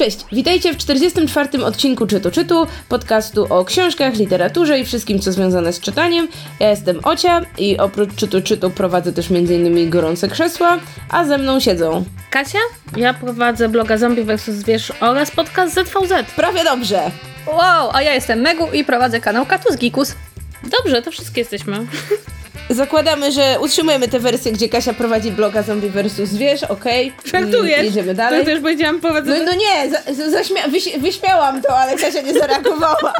Cześć, witajcie w 44. odcinku Czytu Czytu, podcastu o książkach, literaturze i wszystkim, co związane z czytaniem. Ja jestem Ocia i oprócz Czytu Czytu prowadzę też m.in. Gorące Krzesła, a ze mną siedzą Kasia, ja prowadzę bloga Zombie vs. Zwierz oraz podcast ZVZ. Prawie dobrze! Wow, a ja jestem Megu i prowadzę kanał Katus Gikus. Dobrze, to wszystkie jesteśmy. Zakładamy, że utrzymujemy tę wersję, gdzie Kasia prowadzi bloga Zombie vs. Zwierz, okej? Żartujesz? Jedziemy dalej. To też powiedziałam prowadzę... No, no nie, za, za, zaśmia- wyś- wyśmiałam to, ale Kasia nie zareagowała.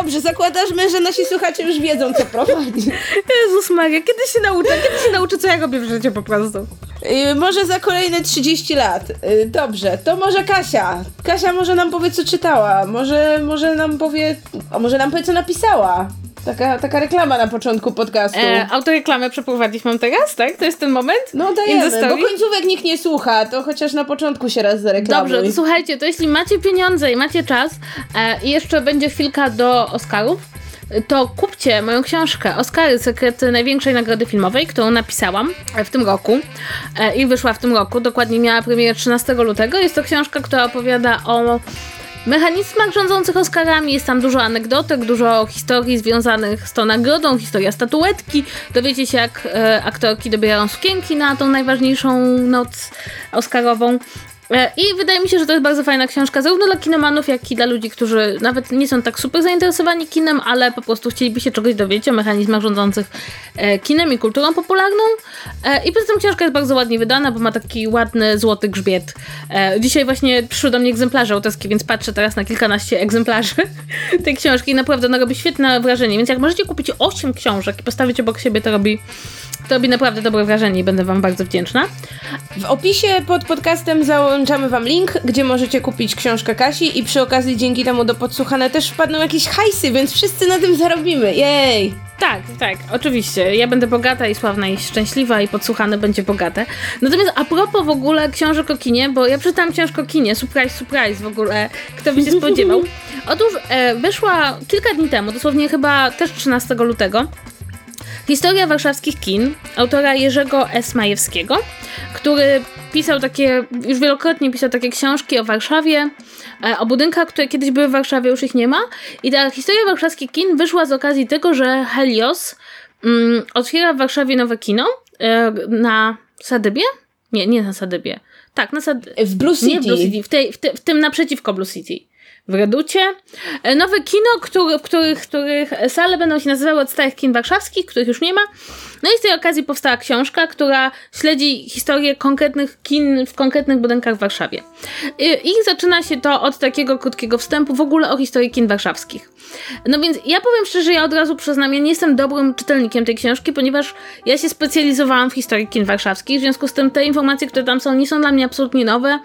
Dobrze, zakładamy, że nasi słuchacze już wiedzą, co prowadzi. Jezus Maria, kiedy się nauczę? Kiedy się nauczę, co ja robię w życiu po prostu? Yy, może za kolejne 30 lat. Yy, dobrze, to może Kasia. Kasia może nam powie, co czytała. Może, może nam powie, a może nam powie, co napisała. Taka, taka reklama na początku podcastu. E, autoreklamę przeprowadzić teraz, tak? To jest ten moment? no dajemy, bo końcówek nikt nie słucha, to chociaż na początku się raz zareklamuj. Dobrze, to słuchajcie, to jeśli macie pieniądze i macie czas e, i jeszcze będzie chwilka do Oscarów, to kupcie moją książkę Oscary, sekrety największej nagrody filmowej, którą napisałam w tym roku e, i wyszła w tym roku. Dokładnie miała premierę 13 lutego. Jest to książka, która opowiada o mechanizmach rządzących Oscarami. Jest tam dużo anegdotek, dużo historii związanych z tą nagrodą, historia statuetki. Dowiecie się, jak e, aktorki dobierają sukienki na tą najważniejszą noc Oscarową. E, I wydaje mi się, że to jest bardzo fajna książka, zarówno dla kinomanów, jak i dla ludzi, którzy nawet nie są tak super zainteresowani kinem, ale po prostu chcieliby się czegoś dowiedzieć o mechanizmach rządzących e, kinem i kulturą popularną. E, I poza tym książka jest bardzo ładnie wydana, bo ma taki ładny, złoty grzbiet. Dzisiaj właśnie przyszły do mnie egzemplarze autorskie, więc patrzę teraz na kilkanaście egzemplarzy tej książki i naprawdę ona robi świetne wrażenie. Więc jak możecie kupić 8 książek i postawić obok siebie, to robi, robi naprawdę dobre wrażenie i będę Wam bardzo wdzięczna. W opisie pod podcastem załączamy wam link, gdzie możecie kupić książkę Kasi i przy okazji dzięki temu do podsłuchane też wpadną jakieś hajsy, więc wszyscy na tym zarobimy. Jej! Tak, tak, oczywiście. Ja będę bogata i sławna i szczęśliwa i podsłuchane będzie bogate. Natomiast a propos w ogóle książek o kinie, bo ja przeczytałam książkę o kinie, surprise, surprise w ogóle, kto by się spodziewał. Otóż e, wyszła kilka dni temu, dosłownie chyba też 13 lutego, Historia warszawskich kin autora Jerzego S. Majewskiego, który pisał takie, już wielokrotnie pisał takie książki o Warszawie, e, o budynkach, które kiedyś były w Warszawie, już ich nie ma. I ta historia warszawskich kin wyszła z okazji tego, że Helios mm, otwiera w Warszawie nowe kino e, na Sadybie? Nie, nie na Sadybie. Tak, na Sadybie. W Blue City. Nie w Blue City, w, tej, w, te, w tym naprzeciwko Blue City. W Reducie. E, Nowe kino, który, w których, których sale będą się nazywały od starych kin warszawskich, których już nie ma. No i z tej okazji powstała książka, która śledzi historię konkretnych kin w konkretnych budynkach w Warszawie. I, i zaczyna się to od takiego krótkiego wstępu w ogóle o historii kin warszawskich. No więc ja powiem szczerze, ja od razu przyznam, ja nie jestem dobrym czytelnikiem tej książki, ponieważ ja się specjalizowałam w historii kin warszawskich, w związku z tym te informacje, które tam są, nie są dla mnie absolutnie nowe.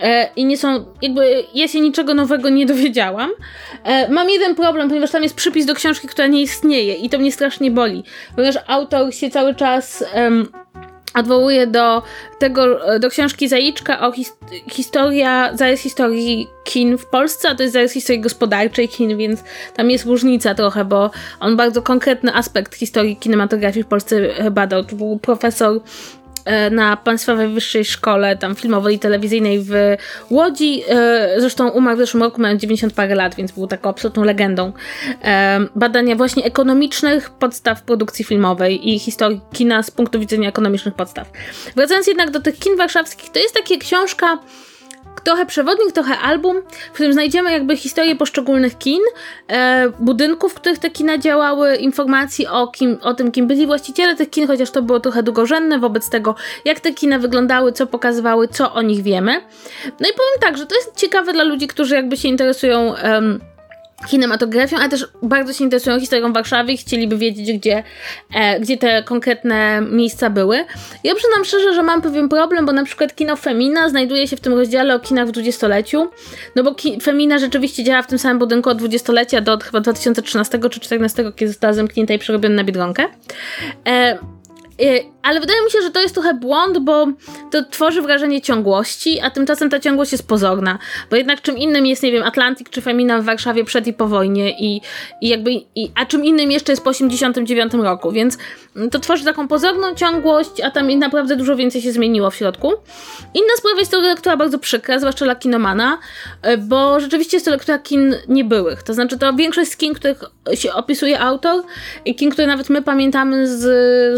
E, I nie są, jakby ja się niczego nowego nie dowiedziałam. E, mam jeden problem, ponieważ tam jest przypis do książki, która nie istnieje i to mnie strasznie boli, ponieważ autor się cały czas em, odwołuje do tego, do książki Zaliczka o his historia, zarys historii kin w Polsce, a to jest zarys historii gospodarczej kin, więc tam jest różnica trochę, bo on bardzo konkretny aspekt historii kinematografii w Polsce badał. To był profesor e, na Państwowej Wyższej Szkole tam filmowej i telewizyjnej w Łodzi. E, Zresztą umarł w zeszłym roku, miał 90 parę lat, więc był taką absolutną legendą e, badania właśnie ekonomicznych podstaw produkcji filmowej i historii kina z punktu widzenia ekonomicznych podstaw. Wracając jednak do tych kin warszawskich, to jest taka książka trochę przewodnik, trochę album, w którym znajdziemy jakby historię poszczególnych kin, e, budynków, w których te kina działały, informacji o, kim, o tym, kim byli właściciele tych kin, chociaż to było trochę drugorzędne wobec tego, jak te kina wyglądały, co pokazywały, co o nich wiemy. No i powiem tak, że to jest ciekawe dla ludzi, którzy jakby się interesują em, kinematografią, ale też bardzo się interesują historią Warszawy i chcieliby wiedzieć, gdzie, e, gdzie te konkretne miejsca były. Ja przyznam szczerze, że mam pewien problem, bo na przykład kino Femina znajduje się w tym rozdziale o kinach w dwudziestoleciu, no bo Femina rzeczywiście działa w tym samym budynku od dwudziestolecia do chyba 2013 czy 2014, kiedy została zamknięta i przerobiona na Biedronkę. E, e, ale wydaje mi się, że to jest trochę błąd, bo to tworzy wrażenie ciągłości, a tymczasem ta ciągłość jest pozorna. Bo jednak czym innym jest, nie wiem, Atlantyk czy Femina w Warszawie przed i po wojnie i, i jakby, i, a czym innym jeszcze jest po 89 roku, więc to tworzy taką pozorną ciągłość, a tam naprawdę dużo więcej się zmieniło w środku. Inna sprawa jest to lektura bardzo przykra, zwłaszcza dla kinomana, e, bo rzeczywiście jest to lektura kin niebyłych. To znaczy to większość z kin, których się opisuje autor i kin, które nawet my pamiętamy z,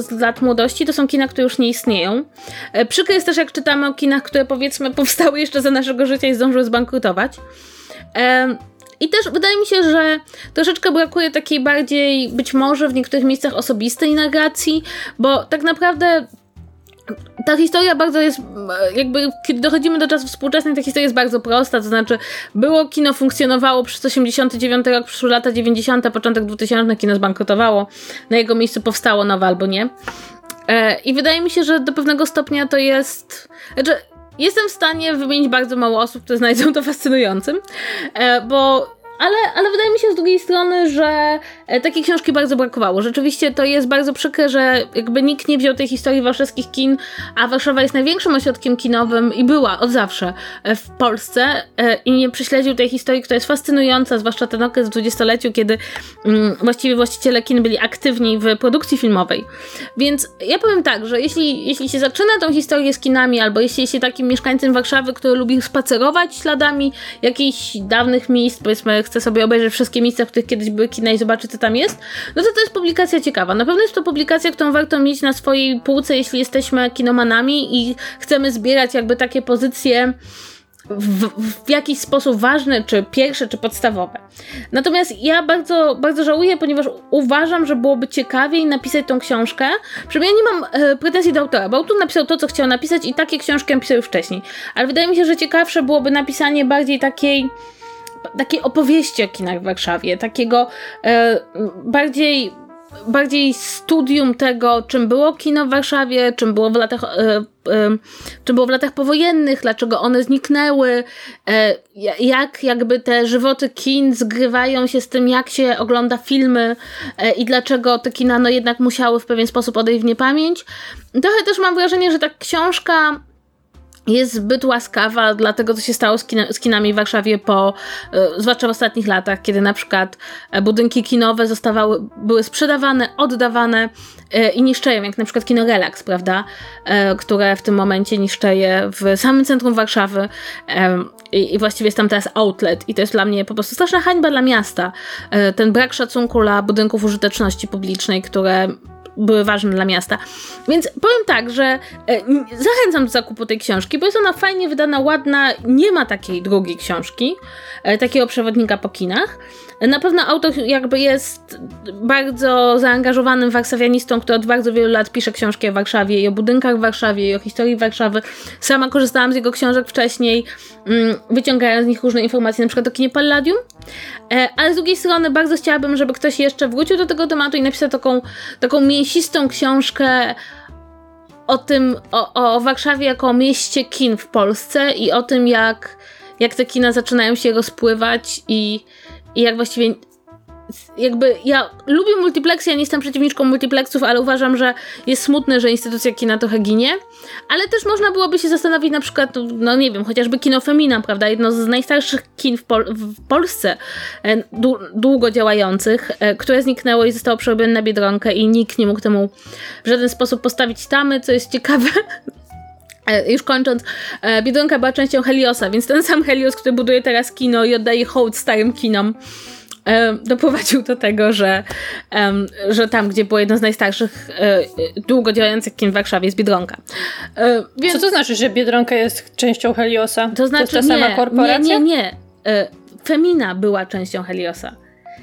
z lat młodości, to są kina, które już nie istnieją. E, przykre jest też, jak czytamy o kinach, które powiedzmy powstały jeszcze za naszego życia i zdążyły zbankrutować. I też wydaje mi się, że troszeczkę brakuje takiej bardziej, być może w niektórych miejscach osobistej narracji, bo tak naprawdę ta historia bardzo jest, jakby kiedy dochodzimy do czasów współczesnych, ta historia jest bardzo prosta, to znaczy było kino, funkcjonowało przez 89 rok, przez lata 90, początek 2000 kino zbankrutowało, na jego miejscu powstało nowe albo nie. E, I wydaje mi się, że do pewnego stopnia to jest, znaczy jestem w stanie wymienić bardzo mało osób, które znajdą to fascynującym, e, bo ale, ale wydaje mi się z drugiej strony, że takiej książki bardzo brakowało. Rzeczywiście to jest bardzo przykre, że jakby nikt nie wziął tej historii warszawskich kin, a Warszawa jest największym ośrodkiem kinowym i była od zawsze e, w Polsce e, i nie prześledził tej historii, która jest fascynująca, zwłaszcza ten okres w dwudziestoleciu, kiedy mm, właściwie właściciele kin byli aktywni w produkcji filmowej. Więc ja powiem tak, że jeśli, jeśli się zaczyna tą historię z kinami, albo jeśli się takim mieszkańcem Warszawy, który lubi spacerować śladami jakichś dawnych miejsc, powiedzmy chce sobie obejrzeć wszystkie miejsca, w których kiedyś były kina i zobaczyć, co tam jest, no to to jest publikacja ciekawa. Na pewno jest to publikacja, którą warto mieć na swojej półce, jeśli jesteśmy kinomanami i chcemy zbierać jakby takie pozycje w, w, jakiś sposób ważne, czy pierwsze, czy podstawowe. Natomiast ja bardzo, bardzo żałuję, ponieważ uważam, że byłoby ciekawiej napisać tą książkę. Przynajmniej ja nie mam e, pretensji do autora, bo autor napisał to, co chciał napisać i takie książki napisał już wcześniej. Ale wydaje mi się, że ciekawsze byłoby napisanie bardziej takiej takiej opowieści o kinach w Warszawie, takiego e, bardziej bardziej studium tego, czym było kino w Warszawie, czym było w latach, e, e, czym było w latach powojennych, dlaczego one zniknęły, e, jak jakby te żywoty kin zgrywają się z tym, jak się ogląda filmy e, i dlaczego te kina no jednak musiały w pewien sposób odejść w niepamięć. Trochę też mam wrażenie, że ta książka jest zbyt łaskawa dla tego, co się stało z, z kinami w Warszawie po, e, zwłaszcza w ostatnich latach, kiedy na przykład e, budynki kinowe zostawały, były sprzedawane, oddawane e, i niszczeją, jak na przykład kino Relax, prawda, które w tym momencie niszczeje w samym centrum Warszawy i, i właściwie jest tam teraz outlet i to jest dla mnie po prostu straszna hańba dla miasta. Ten brak szacunku dla budynków użyteczności publicznej, które były ważne dla miasta. Więc powiem tak, że e, zachęcam do zakupu tej książki, bo jest ona fajnie wydana, ładna, nie ma takiej drugiej książki, e, takiego przewodnika po kinach. Na pewno autor jakby jest bardzo zaangażowanym warszawianistą, który od bardzo wielu lat pisze książki o Warszawie i o budynkach w Warszawie i o historii Warszawy. Sama korzystałam z jego książek wcześniej, mm, wyciągając z nich różne informacje, na przykład o kinie Palladium. E, ale z drugiej strony bardzo chciałabym, żeby ktoś jeszcze wrócił do tego tematu i napisał taką, taką mięsistą książkę o tym, o, o Warszawie jako mieście kin w Polsce i o tym, jak, jak te kina zaczynają się rozpływać i, i jak właściwie jakby ja lubię multiplexy, ja nie jestem przeciwniczką multiplexów, ale uważam, że jest smutne, że instytucja kina trochę ginie. Ale też można byłoby się zastanowić na przykład, no nie wiem, chociażby kino Femina, prawda? Jedno z najstarszych kin w, Pol w Polsce, e, długo działających, e, które zniknęło i zostało przerobione na Biedronkę i nikt nie mógł temu w żaden sposób postawić tamy, co jest ciekawe. E, już kończąc, Biedronka była częścią Heliosa, więc ten sam Helios, który buduje teraz kino i oddaje hołd starym kinom, doprowadził do tego, że, że tam, gdzie było jedno z najstarszych e, długo działających kin w Warszawie jest Biedronka. E, więc... Co to znaczy, że Biedronka jest częścią Heliosa? To znaczy, to jest ta nie, sama korporacja? Nie, nie, nie. E, Femina była częścią Heliosa.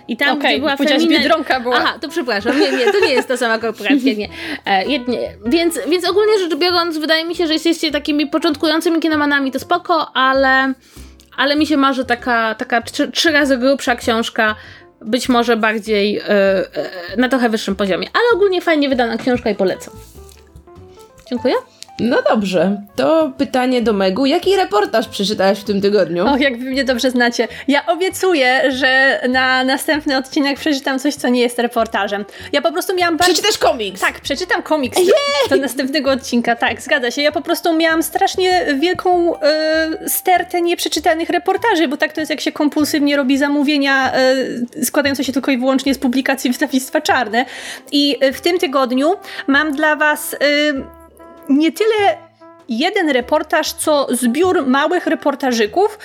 I tam, okay, gdzie była Femina... Biedronka była. Aha, to przepraszam, nie, nie, to nie jest ta sama korporacja, nie. E, jednie. Więc, więc ogólnie rzecz biorąc, wydaje mi się, że jesteście takimi początkującymi kinomanami, to spoko, ale ale mi się marzy taka, taka trzy, trzy razy grubsza książka, być może bardziej yy, yy, na trochę wyższym poziomie. Ale ogólnie fajnie wydana książka i polecam. Dziękuję. No dobrze, to pytanie do Megu. Jaki reportaż przeczytałaś w tym tygodniu? Och, jak wy mnie dobrze znacie. Ja obiecuję, że na następny odcinek przeczytam coś, co nie jest reportażem. Ja po prostu miałam bardzo... Przeczytasz komiks? Tak, przeczytam komiks do, do następnego odcinka, tak, zgadza się. Ja po prostu miałam strasznie wielką e, stertę nieprzeczytanych reportaży, bo tak to jest, jak się kompulsywnie robi zamówienia e, składające się tylko i wyłącznie z publikacji wydawnictwa Czarne. I e, w tym tygodniu mam dla was e, nie tyle jeden reportaż, co zbiór małych reportażyków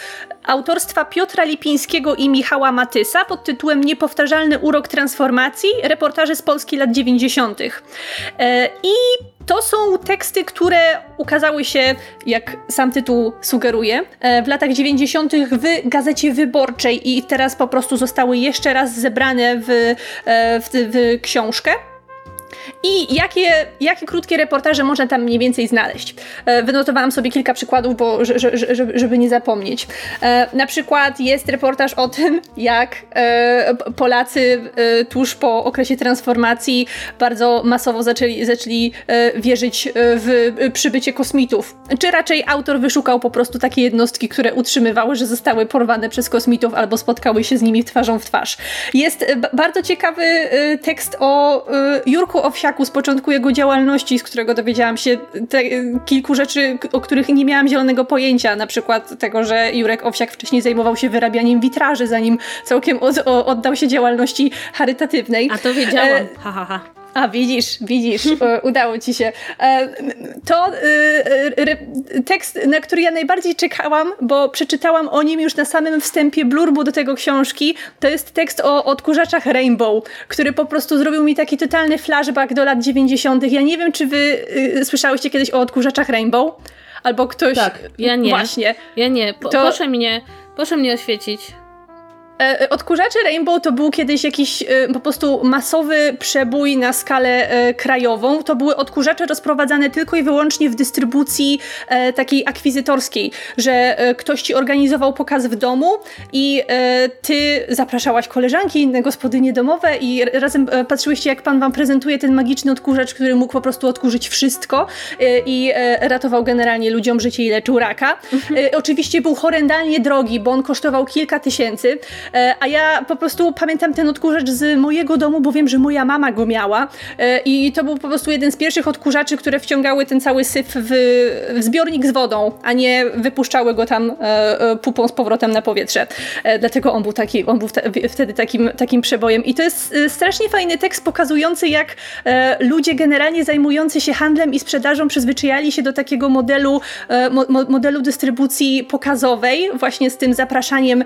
autorstwa Piotra Lipińskiego i Michała Matysa pod tytułem Niepowtarzalny urok transformacji, reportaże z Polski lat 90. E, I to są teksty, które ukazały się, jak sam tytuł sugeruje, e, w latach 90. w Gazecie Wyborczej i teraz po prostu zostały jeszcze raz zebrane w, e, w, w książkę. I jakie, jakie krótkie reportaże można tam mniej więcej znaleźć? E, wynotowałam sobie kilka przykładów, bo, żeby, żeby nie zapomnieć. E, na przykład jest reportaż o tym, jak e, Polacy tuż po okresie transformacji bardzo masowo zaczęli, zaczęli wierzyć w przybycie kosmitów. Czy raczej autor wyszukał po prostu takie jednostki, które utrzymywały, że zostały porwane przez kosmitów albo spotkały się z nimi twarzą w twarz. Jest bardzo ciekawy tekst o Jurku Owsiaku z początku jego działalności, z którego dowiedziałam się te, kilku rzeczy, o których nie miałam zielonego pojęcia. Na przykład tego, że Jurek Owsiak wcześniej zajmował się wyrabianiem witraży, zanim całkiem od, oddał się działalności charytatywnej. A to wiedziałam. E, ha, ha, ha. A widzisz, widzisz, udało ci się. E, to e, tekst, na który ja najbardziej czekałam, bo przeczytałam o nim już na samym wstępie blurbu do tego książki, to jest tekst o odkurzaczach Rainbow, który po prostu zrobił mi taki totalny flashback do lat 90. Ja nie wiem, czy wy y, słyszałyście kiedyś o odkurzaczach Rainbow? Albo ktoś. Tak, ja nie. Właśnie. Ja nie. Po, to... Proszę mnie, proszę mnie oświecić. E, e, odkurzacze Rainbow to był kiedyś jakiś e, po prostu masowy przebój na skalę krajową. To były odkurzacze rozprowadzane tylko i wyłącznie w dystrybucji takiej akwizytorskiej, że ktoś ci organizował pokaz w domu i ty zapraszałaś koleżanki, inne gospodynie domowe i razem patrzyłyście, jak pan wam prezentuje ten magiczny odkurzacz, który mógł po prostu odkurzyć wszystko i ratował generalnie ludziom życie i leczył raka. Oczywiście był horrendalnie drogi, bo on kosztował kilka tysięcy. E, a ja po prostu pamiętam ten odkurzacz z mojego domu, bo wiem, że moja mama go miała e, i to był po prostu jeden z pierwszych odkurzaczy, które wciągały ten cały syf w, zbiornik z wodą, a nie wypuszczały go tam e, pupą z powrotem na powietrze. Dlatego on był, taki, on był wtedy takim, takim przebojem. I to jest strasznie fajny tekst pokazujący, jak ludzie generalnie zajmujący się handlem i sprzedażą przyzwyczajali się do takiego modelu, modelu dystrybucji pokazowej, właśnie z tym zapraszaniem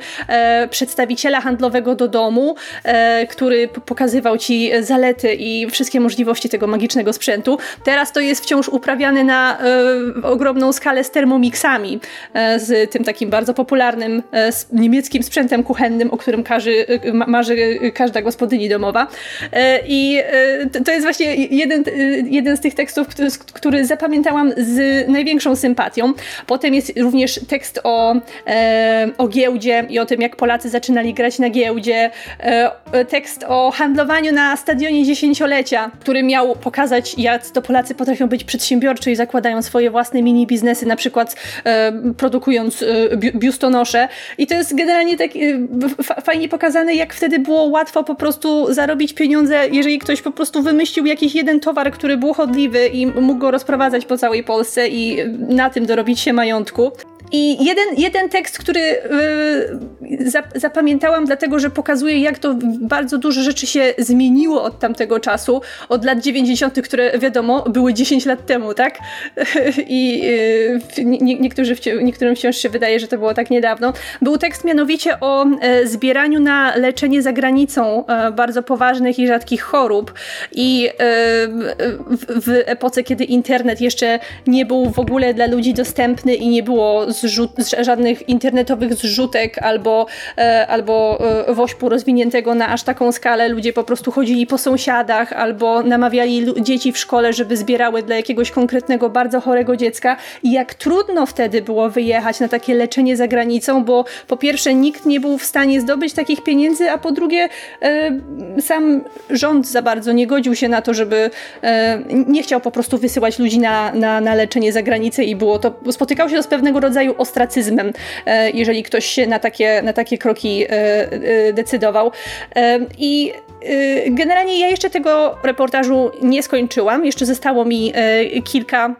przedstawicieli przedstawiciela handlowego do domu, e, który pokazywał ci zalety i wszystkie możliwości tego magicznego sprzętu. Teraz to jest wciąż uprawiane na e, ogromną skalę z termomixami, e, z tym takim bardzo popularnym e, niemieckim sprzętem kuchennym, o którym e, marzy każda gospodyni domowa. E, I to jest właśnie jeden, jeden z tych tekstów, który, który zapamiętałam z największą sympatią. Potem jest również tekst o, o giełdzie i o tym, jak Polacy zaczynali zaczynali grać na giełdzie, e, tekst o handlowaniu na stadionie dziesięciolecia, który miał pokazać, jak to Polacy potrafią być przedsiębiorczy i zakładają swoje własne mini biznesy, na przykład e, produkując e, biustonosze. I to jest generalnie tak fajnie pokazane, jak wtedy było łatwo po prostu zarobić pieniądze, jeżeli ktoś po prostu wymyślił jakiś jeden towar, który był chodliwy i mógł go rozprowadzać po całej Polsce i na tym dorobić się majątku. I jeden, jeden tekst, który yy, zapamiętałam, dlatego że pokazuje, jak to bardzo dużo rzeczy się zmieniło od tamtego czasu, od lat 90., które wiadomo, były 10 lat temu, tak? I yy, nie, niektórzy niektórym wciąż się wydaje, że to było tak niedawno. Był tekst mianowicie o e, zbieraniu na leczenie za granicą e, bardzo poważnych i rzadkich chorób. I e, w, w epoce, kiedy internet jeszcze nie był w ogóle dla ludzi dostępny i nie było zrzut, żadnych internetowych zrzutek albo, e, albo e, wośpu rozwiniętego na aż taką skalę. Ludzie po prostu chodzili po sąsiadach albo namawiali dzieci w szkole, żeby zbierały dla jakiegoś konkretnego, bardzo chorego dziecka. I jak trudno wtedy było wyjechać na takie leczenie za granicą, bo po pierwsze nikt nie był w stanie zdobyć takich pieniędzy, a po drugie e, sam rząd za bardzo nie godził się na to, żeby nie chciał po prostu wysyłać ludzi na, na, na leczenie za granicę i było to, spotykało się to z pewnego rodzaju ostracyzmem, e, jeżeli ktoś się na takie, na takie kroki e, e, decydował. I generalnie ja jeszcze tego reportażu nie skończyłam, jeszcze zostało mi kilka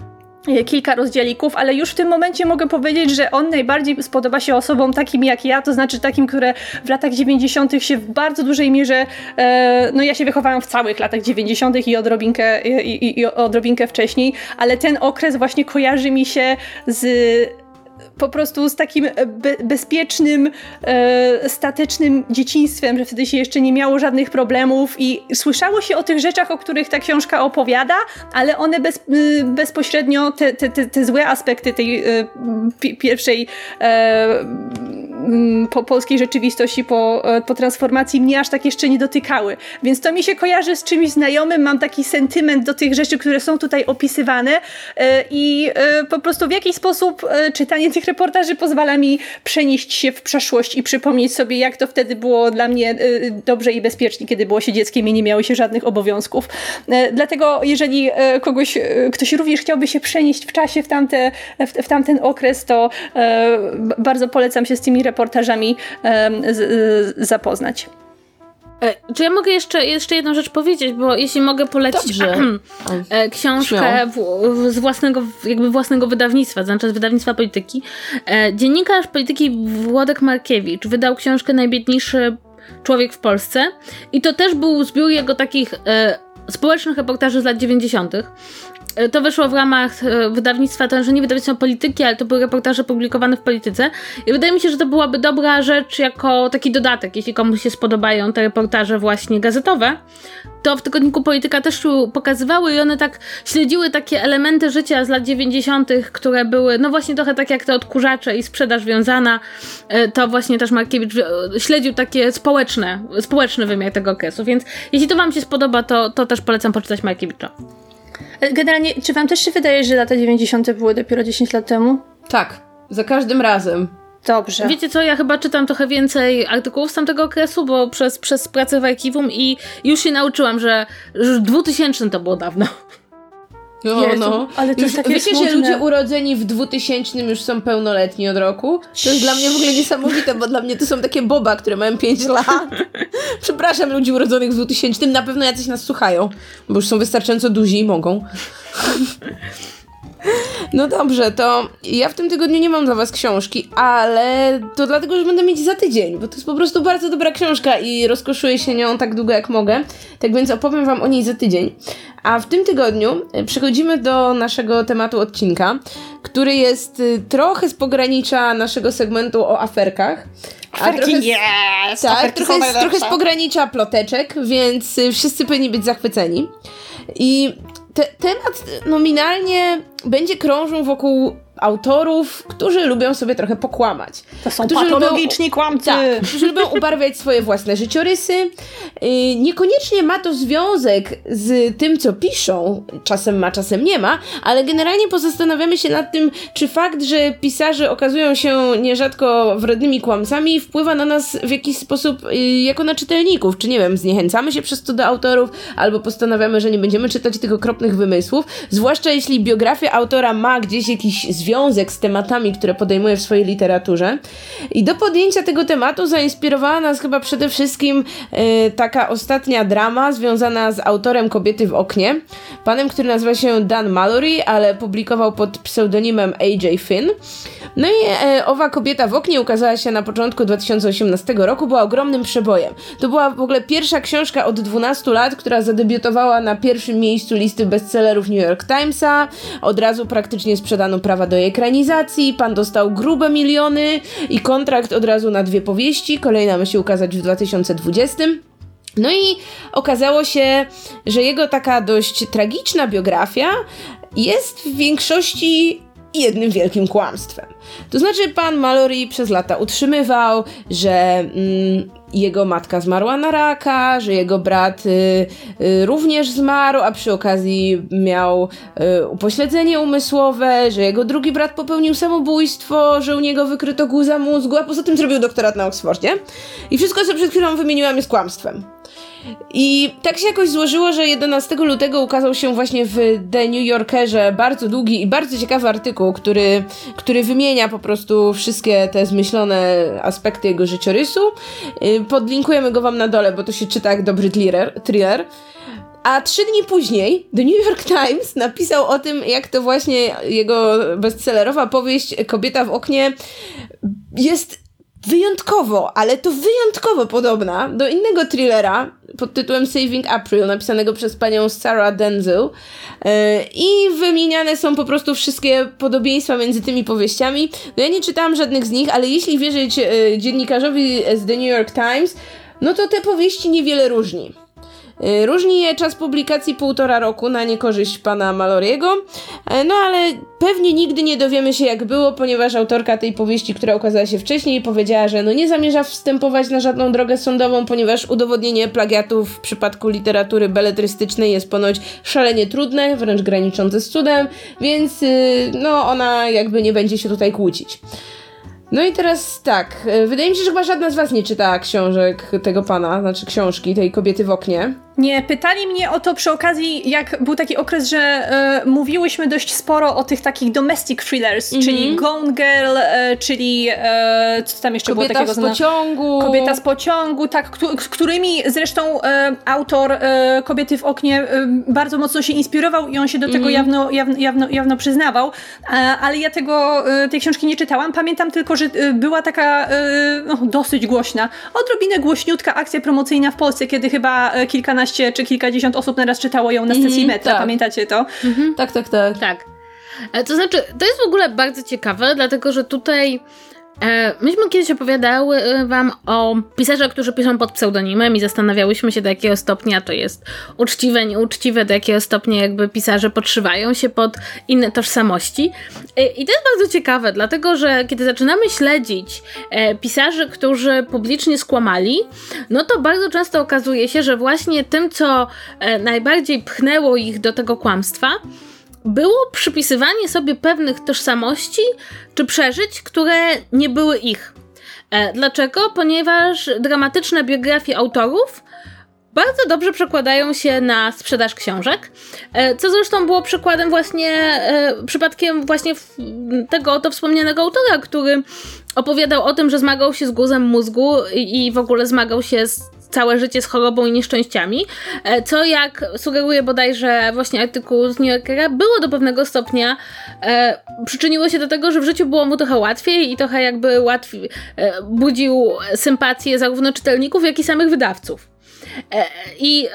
kilka rozdzielików, ale już w tym momencie mogę powiedzieć, że on najbardziej spodoba się osobom takim jak ja, to znaczy takim, które w latach 90. się w bardzo dużej mierze, e, no ja się wychowałam w całych latach 90. i odrobinkę, i, i, i odrobinkę wcześniej, ale ten okres właśnie kojarzy mi się z po prostu z takim be bezpiecznym, e, statecznym dzieciństwem, że wtedy się jeszcze nie miało żadnych problemów i słyszało się o tych rzeczach, o których ta książka opowiada, ale one bez, y, bezpośrednio, te, te, te, te, złe aspekty tej y, pierwszej e, po polskiej rzeczywistości, po, e, po transformacji mnie aż tak jeszcze nie dotykały. Więc to mi się kojarzy z czymś znajomym, mam taki sentyment do tych rzeczy, które są tutaj opisywane e, i e, po prostu w jakiś sposób czytanie tych reportaży pozwala mi przenieść się w przeszłość i przypomnieć sobie, jak to wtedy było dla mnie dobrze i bezpiecznie, kiedy było się dzieckiem i nie miało się żadnych obowiązków. Dlatego jeżeli kogoś, ktoś również chciałby się przenieść w czasie w, tamte, w, w tamten okres, to bardzo polecam się z tymi reportażami zapoznać. E, czy ja mogę jeszcze, jeszcze jedną rzecz powiedzieć, bo jeśli mogę polecić e, książkę w, z własnego, jakby własnego wydawnictwa, znaczy z wydawnictwa polityki. E, dziennikarz polityki Włodek Markiewicz wydał książkę Najbiedniejszy człowiek w Polsce i to też był zbiór jego takich społecznych reportaży z lat 90. E, to wyszło w ramach e, wydawnictwa, to że nie wydawnictwa polityki, ale to były reportaże publikowane w polityce. I wydaje mi się, że to byłaby dobra rzecz jako taki dodatek, jeśli komuś się spodobają te reportaże właśnie gazetowe. To w tygodniku Polityka też pokazywały i one tak śledziły takie elementy życia z lat 90., które były, no właśnie trochę tak jak te odkurzacze i sprzedaż wiązana. E, to właśnie też Markiewicz śledził takie społeczne, społeczny wymiar tego okresu. Więc jeśli to Wam się spodoba, to, to też polecam poczytać Markiewicza. Generalnie, czy wam też się wydaje, że lata 90. były dopiero 10 lat temu? Tak, za każdym razem. Dobrze. Wiecie co, ja chyba czytam trochę więcej artykułów z tamtego okresu, bo przez, przez pracę w archiwum i już się nauczyłam, że, że 2000 to było dawno. No, Jezu, no. Ale to już, jest takie Wiecie, smutne. że ludzie urodzeni w 2000 już są pełnoletni od roku? To jest dla mnie w ogóle niesamowite, bo dla mnie to są takie boba, które mają 5 lat. Przepraszam ludzi urodzonych w 2000, na pewno jacyś nas słuchają, bo już są wystarczająco duzi i mogą. No dobrze, to ja w tym tygodniu nie mam dla was książki, ale to dlatego, że będę mieć za tydzień, bo to jest po prostu bardzo dobra książka i rozkoszuję się nią tak długo jak mogę, tak więc opowiem wam o niej za tydzień. A w tym tygodniu e, przechodzimy do naszego tematu odcinka, który jest y, trochę z pogranicza naszego segmentu o aferkach. Aferki trochę, yes, tak, trochę, jest, trochę z pogranicza ploteczek, więc y, wszyscy powinni być zachwyceni. I te, temat nominalnie będzie krążył wokół autorów, którzy lubią sobie trochę pokłamać. To są którzy patologiczni lubią, kłamcy. Tak, którzy lubią ubarwiać swoje własne życiorysy. Yy, niekoniecznie ma to związek z tym, co piszą. Czasem ma, czasem nie ma, ale generalnie pozastanawiamy się nad tym, czy fakt, że pisarze okazują się nierzadko wrednymi kłamcami, wpływa na nas w jakiś sposób yy, jako na czytelników. Czy nie wiem, zniechęcamy się przez to do autorów, albo postanawiamy, że nie będziemy czytać tych okropnych wymysłów. Zwłaszcza jeśli biografia autora ma gdzieś jakiś związek z tematami, które podejmuje w swojej literaturze. I do podjęcia tego tematu zainspirowała nas chyba przede wszystkim yy, taka ostatnia drama związana z autorem Kobiety w oknie, panem, który nazywa się Dan Mallory, ale publikował pod pseudonimem AJ Finn. No i e, owa kobieta w oknie ukazała się na początku 2018 roku, była ogromnym przebojem. To była w ogóle pierwsza książka od 12 lat, która zadebiutowała na pierwszym miejscu listy bestsellerów New York Timesa. Od razu praktycznie sprzedano prawa do jej ekranizacji, pan dostał grube miliony i kontrakt od razu na dwie powieści. Kolejna ma się ukazać w 2020. No i okazało się, że jego taka dość tragiczna biografia jest w większości jednym wielkim kłamstwem. To znaczy, pan Mallory przez lata utrzymywał, że mm, jego matka zmarła na raka, że jego brat y, y, również zmarł, a przy okazji miał y, upośledzenie umysłowe, że jego drugi brat popełnił samobójstwo, że u niego wykryto guza mózgu, a poza tym zrobił doktorat na Oksfordzie. I wszystko, co przed chwilą wymieniłam, jest kłamstwem. I tak się jakoś złożyło, że 11 lutego ukazał się właśnie w The New Yorkerze bardzo długi i bardzo ciekawy artykuł, który, który wymienia po prostu wszystkie te zmyślone aspekty jego życiorysu. Y, podlinkujemy go wam na dole, bo to się czyta jak dobry thriller. thriller. A trzy dni później The New York Times napisał o tym, jak to właśnie jego bestsellerowa powieść Kobieta w oknie jest wyjątkowo, ale to wyjątkowo podobna do innego thrillera pod tytułem Saving April, napisanego przez panią Sarah Denzel. E, I wymieniane są po prostu wszystkie podobieństwa między tymi powieściami. No ja nie czytałam żadnych z nich, ale jeśli wierzyć e, dziennikarzowi z The New York Times, no to te powieści niewiele różni. Y, różni je czas publikacji półtora roku na niekorzyść pana Maloriego, y, no ale pewnie nigdy nie dowiemy się jak było, ponieważ autorka tej powieści, która ukazała się wcześniej, powiedziała, że no nie zamierza wstępować na żadną drogę sądową, ponieważ udowodnienie plagiatu w przypadku literatury beletrystycznej jest ponoć szalenie trudne, wręcz graniczące z cudem, więc y, no ona jakby nie będzie się tutaj kłócić. No i teraz tak, e, wydaje mi się, że chyba żadna z was nie czytała książek tego pana, znaczy książki tej kobiety w oknie. Nie, pytali mnie o to przy okazji, jak był taki okres, że e, mówiłyśmy dość sporo o tych takich domestic thrillers, mm -hmm. czyli Gone Girl, e, czyli e, co tam jeszcze Kobieta było takiego? Kobieta z pociągu. Kobieta z pociągu, tak, z którymi zresztą autor Kobiety w oknie bardzo mocno się inspirował i on się do tego mm -hmm. jawno, jawno, jawno, jawno przyznawał, ale ja tego, tej książki nie czytałam. Pamiętam tylko, że była taka no, dosyć głośna, odrobinę głośniutka akcja promocyjna w Polsce, kiedy chyba kilkanaście kilkanaście czy kilkadziesiąt osób naraz czytało ją na sesji mm, metra, tak. pamiętacie to? Mhm. Tak, tak, tak. Tak. E, to znaczy, to jest w ogóle bardzo ciekawe, dlatego że tutaj E, myśmy kiedyś opowiadały e, wam o pisarzach, którzy piszą pod pseudonimem i zastanawiałyśmy się, do jakiego stopnia to jest uczciwe, nieuczciwe, do jakiego stopnia jakby pisarze podszywają się pod inne tożsamości. E, I to jest bardzo ciekawe, dlatego że kiedy zaczynamy śledzić pisarzy, którzy publicznie skłamali, no to bardzo często okazuje się, że właśnie tym, co najbardziej pchnęło ich do tego kłamstwa, było przypisywanie sobie pewnych tożsamości czy przeżyć, które nie były ich. E, dlaczego? Ponieważ dramatyczne biografie autorów bardzo dobrze przekładają się na sprzedaż książek, e, co zresztą było przykładem właśnie, e, przypadkiem właśnie tego oto wspomnianego autora, który opowiadał o tym, że zmagał się z guzem mózgu i w ogóle zmagał się z całe życie z chorobą i nieszczęściami, e, co jak sugeruje bodajże właśnie artykuł z New Yorkera, było do pewnego stopnia, e, przyczyniło się do tego, że w życiu było mu trochę łatwiej i trochę jakby łatwiej, e, budził sympatię zarówno czytelników, jak i samych wydawców. E, I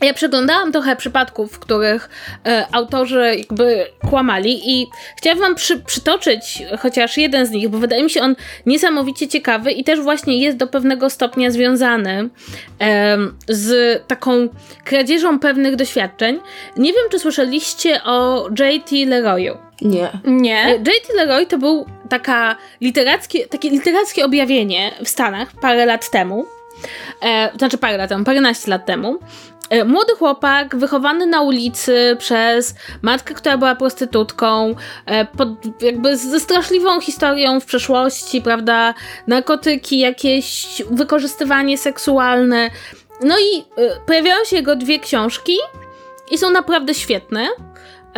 ja przeglądałam trochę przypadków, w których e, autorzy jakby kłamali i chciałam wam przy, przytoczyć chociaż jeden z nich, bo wydaje mi się on niesamowicie ciekawy i też właśnie jest do pewnego stopnia związany e, z taką kradzieżą pewnych doświadczeń. Nie wiem, czy słyszeliście o J.T. Leroyu. Nie. Nie. J.T. Leroy to był taka literackie, takie literackie objawienie w Stanach parę lat temu. E, znaczy parę lat temu, paręnaście lat temu. E, młody chłopak, wychowany na ulicy przez matkę, która była prostytutką, e, pod, jakby ze straszliwą historią w przeszłości, prawda? Narkotyki, jakieś wykorzystywanie seksualne. No i e, pojawiają się jego dwie książki i są naprawdę świetne.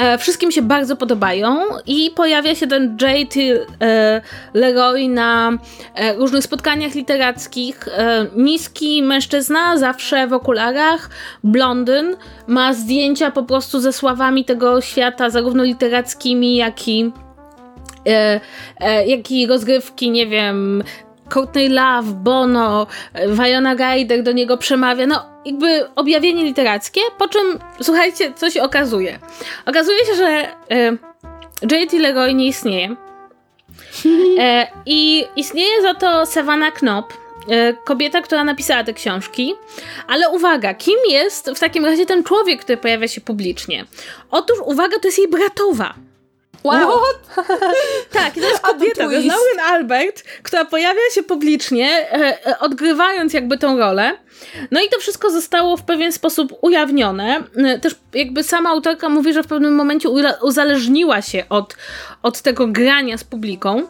E, wszystkim się bardzo podobają i pojawia się ten J.T. E, Leroy na e, różnych spotkaniach literackich. Niski mężczyzna, zawsze w okularach, blondyn, ma zdjęcia po prostu ze sławami tego świata, zarówno literackimi, jak i e, e, jak i rozgrywki, nie wiem, Courtney Love, Bono, Vajona Ryder do niego przemawia, no jakby objawienie literackie, po czym, słuchajcie, co się okazuje. Okazuje się, że y, J.T. Leroy nie istnieje. E, I istnieje za to Savannah Knop, e, kobieta, która napisała te książki. Ale uwaga, kim jest w takim razie ten człowiek, który pojawia się publicznie? Otóż, uwaga, to jest jej bratowa. Wow! tak, to jest kobieta, to jest Lauren Albert, która pojawia się publicznie, e, e, odgrywając jakby tą rolę. No i to wszystko zostało w pewien sposób ujawnione. E, też jakby sama autorka mówi, że w pewnym momencie uzależniła się od, od tego grania z publiką.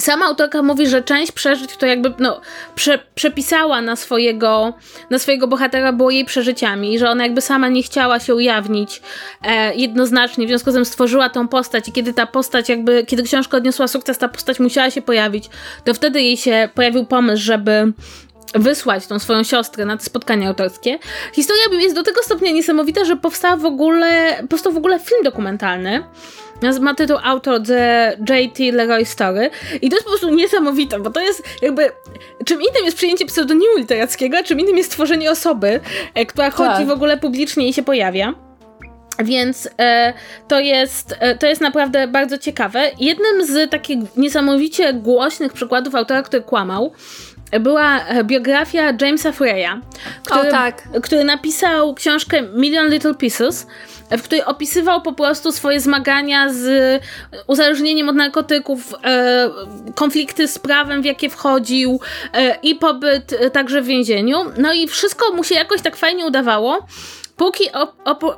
Sama autorka mówi, że część przeżyć, to jakby no, prze, przepisała na swojego, na swojego bohatera, było jej przeżyciami, że ona jakby sama nie chciała się ujawnić e, jednoznacznie, w związku z tym stworzyła tą postać i kiedy ta postać jakby, kiedy książka odniosła sukces, ta postać musiała się pojawić, to wtedy jej się pojawił pomysł, żeby wysłać tą swoją siostrę na te spotkania autorskie. Historia jest do tego stopnia niesamowita, że powstała w ogóle, powstał w ogóle film dokumentalny, ma tytuł autor The J.T. Leroy Story i to jest po prostu niesamowite, bo to jest jakby czym innym jest przyjęcie pseudonimu literackiego, a czym innym jest tworzenie osoby, e, która chodzi tak. w ogóle publicznie i się pojawia. Więc e, to, jest, e, to jest naprawdę bardzo ciekawe. Jednym z takich niesamowicie głośnych przykładów autora, który kłamał, była biografia Jamesa Freya, który, o, tak. który napisał książkę Million Little Pieces, w której opisywał po prostu swoje zmagania z uzależnieniem od narkotyków, e, konflikty z prawem, w jakie wchodził e, i pobyt e, także w więzieniu. No i wszystko mu się jakoś tak fajnie udawało, póki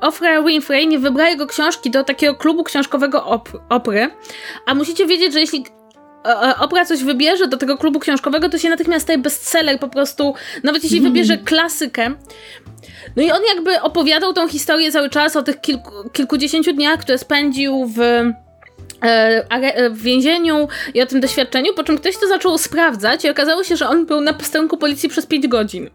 Oprah Winfrey nie wybrała jego książki do takiego klubu książkowego op opry. A musicie wiedzieć, że jeśli Opra coś wybierze do tego klubu książkowego, to się natychmiast staje bestseller po prostu. Nawet jeśli mm. wybierze klasykę, no i on jakby opowiadał tą historię cały czas o tych kilku, kilkudziesięciu dniach, które spędził w e, e, w więzieniu i o tym doświadczeniu, po czym ktoś to zaczął sprawdzać i okazało się, że on był na posterunku policji przez 5 godzin.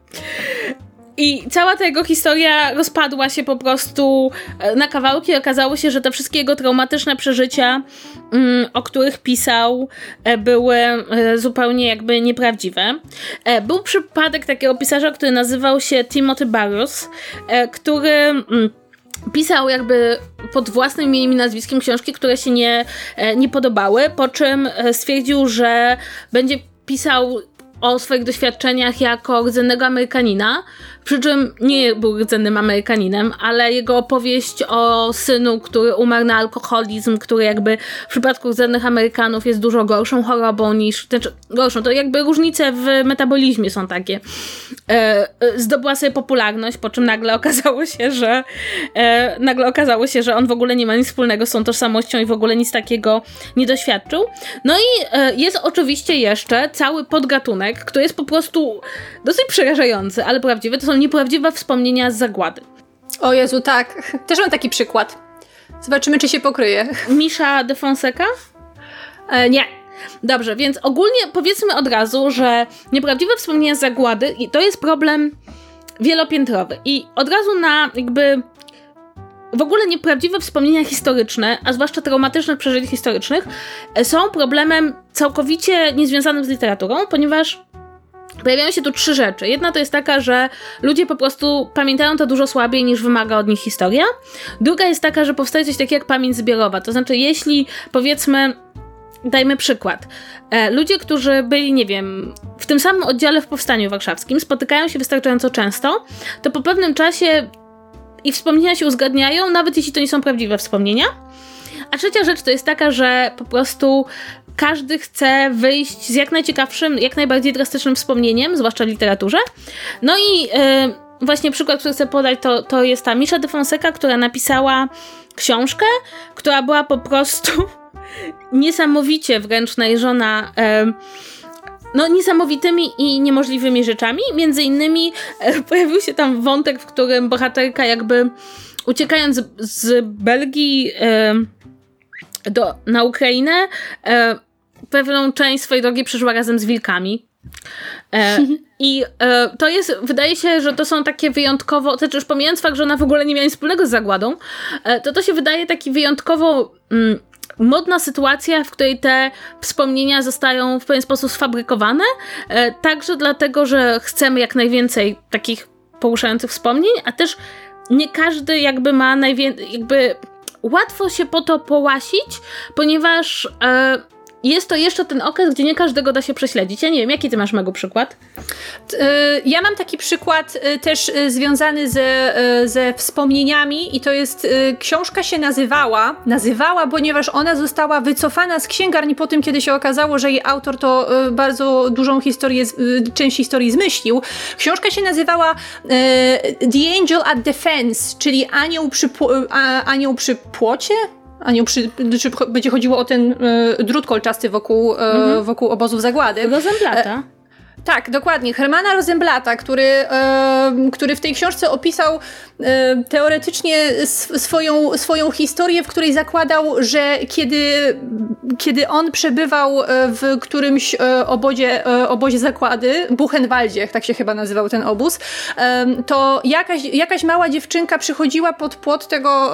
I cała ta jego historia rozpadła się po prostu e, na kawałki. Okazało się, że te wszystkie jego traumatyczne przeżycia, mm, o których pisał, e, były e, zupełnie jakby nieprawdziwe. Był przypadek takiego pisarza, który nazywał się Timothy Barus, który mm, pisał jakby pod własnym imieniem i nazwiskiem książki, które się nie, nie podobały, po czym stwierdził, że będzie pisał o swoich doświadczeniach jako rdzennego Amerykanina, przy czym nie był rdzennym Amerykaninem, ale jego opowieść o synu, który umarł na alkoholizm, który jakby w przypadku rdzennych Amerykanów jest dużo gorszą chorobą niż, znaczy gorszą, to jakby różnice w metabolizmie są takie. E, e, zdobyła sobie popularność, po czym nagle okazało się, że e, nagle okazało się, że on w ogóle nie ma nic wspólnego z tą tożsamością i w ogóle nic takiego nie doświadczył. No i e, jest oczywiście jeszcze cały podgatunek, który jest po prostu dosyć przerażający, ale prawdziwy. To są nieprawdziwe wspomnienia z zagłady. O Jezu, tak. Też mam taki przykład. Zobaczymy, czy się pokryje. Misza de Fonseca? E, nie. Dobrze, więc ogólnie powiedzmy od razu, że nieprawdziwe wspomnienia z zagłady to jest problem wielopiętrowy. I od razu na jakby w ogóle nieprawdziwe wspomnienia historyczne, a zwłaszcza traumatycznych przeżyć historycznych, e, są problemem całkowicie niezwiązanym z literaturą, ponieważ Pojawiają się tu trzy rzeczy. Jedna to jest taka, że ludzie po prostu pamiętają to dużo słabiej niż wymaga od nich historia. Druga jest taka, że powstaje coś takiego jak pamięć zbiorowa. To znaczy, jeśli powiedzmy, dajmy przykład, e, ludzie, którzy byli, nie wiem, w tym samym oddziale w Powstaniu Warszawskim, spotykają się wystarczająco często, to po pewnym czasie ich wspomnienia się uzgadniają, nawet jeśli to nie są prawdziwe wspomnienia. A trzecia rzecz to jest taka, że po prostu każdy chce wyjść z jak najciekawszym, jak najbardziej drastycznym wspomnieniem, zwłaszcza w literaturze. No i yy, właśnie przykład, który chcę podać, to, to jest ta Misha de Fonseca, która napisała książkę, która była po prostu niesamowicie wręcz najeżona yy, no, niesamowitymi i niemożliwymi rzeczami. Między innymi e, pojawił się tam wątek, w którym bohaterka jakby uciekając z, z Belgii e, do, na Ukrainę, e, pewną część swojej drogi przeszła razem z wilkami. E, I e, to jest, wydaje się, że to są takie wyjątkowo, znaczy już pomijając fakt, że ona w ogóle nie miała nic wspólnego z zagładą, e, to to się wydaje taki wyjątkowo mm, modna sytuacja, w której te wspomnienia zostają w pewien sposób sfabrykowane, e, także dlatego, że chcemy jak najwięcej takich poruszających wspomnień, a też nie każdy jakby ma najwięcej, jakby łatwo się po to połasić, ponieważ e, jest to jeszcze ten okres, gdzie nie każdego da się prześledzić. Ja nie wiem, jaki ty masz mego przykład? Ja mam taki przykład też związany ze, ze wspomnieniami i to jest, książka się nazywała, nazywała, ponieważ ona została wycofana z księgarni po tym, kiedy się okazało, że jej autor to bardzo dużą historię, część historii zmyślił. Książka się nazywała The Angel at Defense, czyli Anioł przy, anioł przy płocie? Anioł przy, czy będzie chodziło o ten e, drut kolczasty wokół, mhm. wokół obozów zagłady. Rozenblata. E, tak, dokładnie. Hermana Rosenblata, który, który w tej książce opisał teoretycznie swoją, swoją historię, w której zakładał, że kiedy, kiedy on przebywał e, w którymś e, obozie, e, obozie zakłady, Buchenwaldzie, tak się chyba nazywał ten obóz, to jakaś, jakaś mała dziewczynka przychodziła pod płot tego,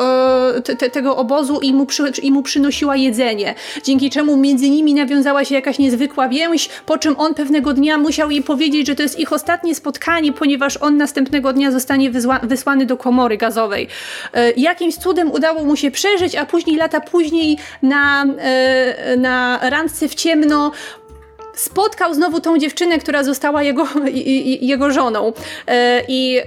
te, tego obozu i mu, przy, i mu przynosiła jedzenie, dzięki czemu między nimi nawiązała się jakaś niezwykła więź, po czym on pewnego dnia musiał musiał jej powiedzieć, że to jest ich ostatnie spotkanie, ponieważ on następnego dnia zostanie wysłany do komory gazowej. E, jakimś cudem udało mu się przeżyć, a później, lata później, na, e, na randce w ciemno spotkał znowu tą dziewczynę, która została jego, jego żoną. E, I e,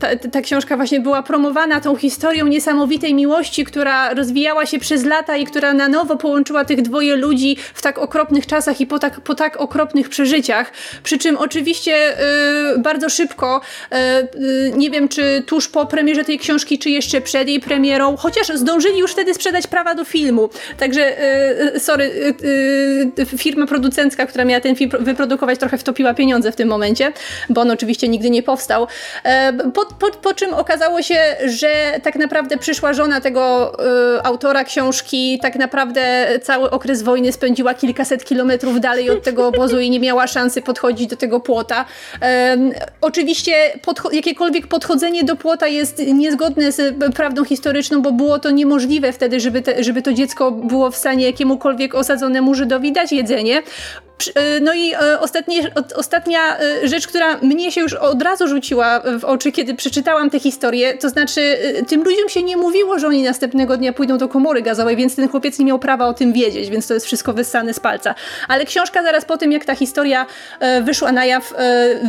ta, ta, książka właśnie była promowana tą historią niesamowitej miłości, która rozwijała się przez lata i która na nowo połączyła tych dwoje ludzi w tak okropnych czasach i po tak, po tak okropnych przeżyciach. Przy czym oczywiście e, bardzo szybko, nie wiem czy tuż po premierze tej książki, czy jeszcze przed jej premierą, chociaż zdążyli już wtedy sprzedać prawa do filmu. Także, sorry, firma która miała ten film wyprodukować, trochę wtopiła pieniądze w tym momencie, bo on oczywiście nigdy nie powstał. E, po, po, po czym okazało się, że tak naprawdę przyszła żona tego y, autora książki, tak naprawdę cały okres wojny spędziła kilkaset kilometrów dalej od tego obozu i nie miała szansy podchodzić do tego płota. E, oczywiście podcho jakiekolwiek podchodzenie do płota jest niezgodne z prawdą historyczną, bo było to niemożliwe wtedy, żeby, te, żeby to dziecko było w stanie jakiemukolwiek osadzonemu Żydowi dać jedzenie. E, no i e, ostatnie, ostatnia e, rzecz, która mnie się już od razu rzuciła w oczy, kiedy przeczytałam tę historię, to znaczy tym ludziom się nie mówiło, że oni następnego dnia pójdą do komory gazowej, więc ten chłopiec nie miał prawa o tym wiedzieć, więc to jest wszystko wyssane z palca. Ale książka zaraz po tym, jak ta historia wyszła na jaw,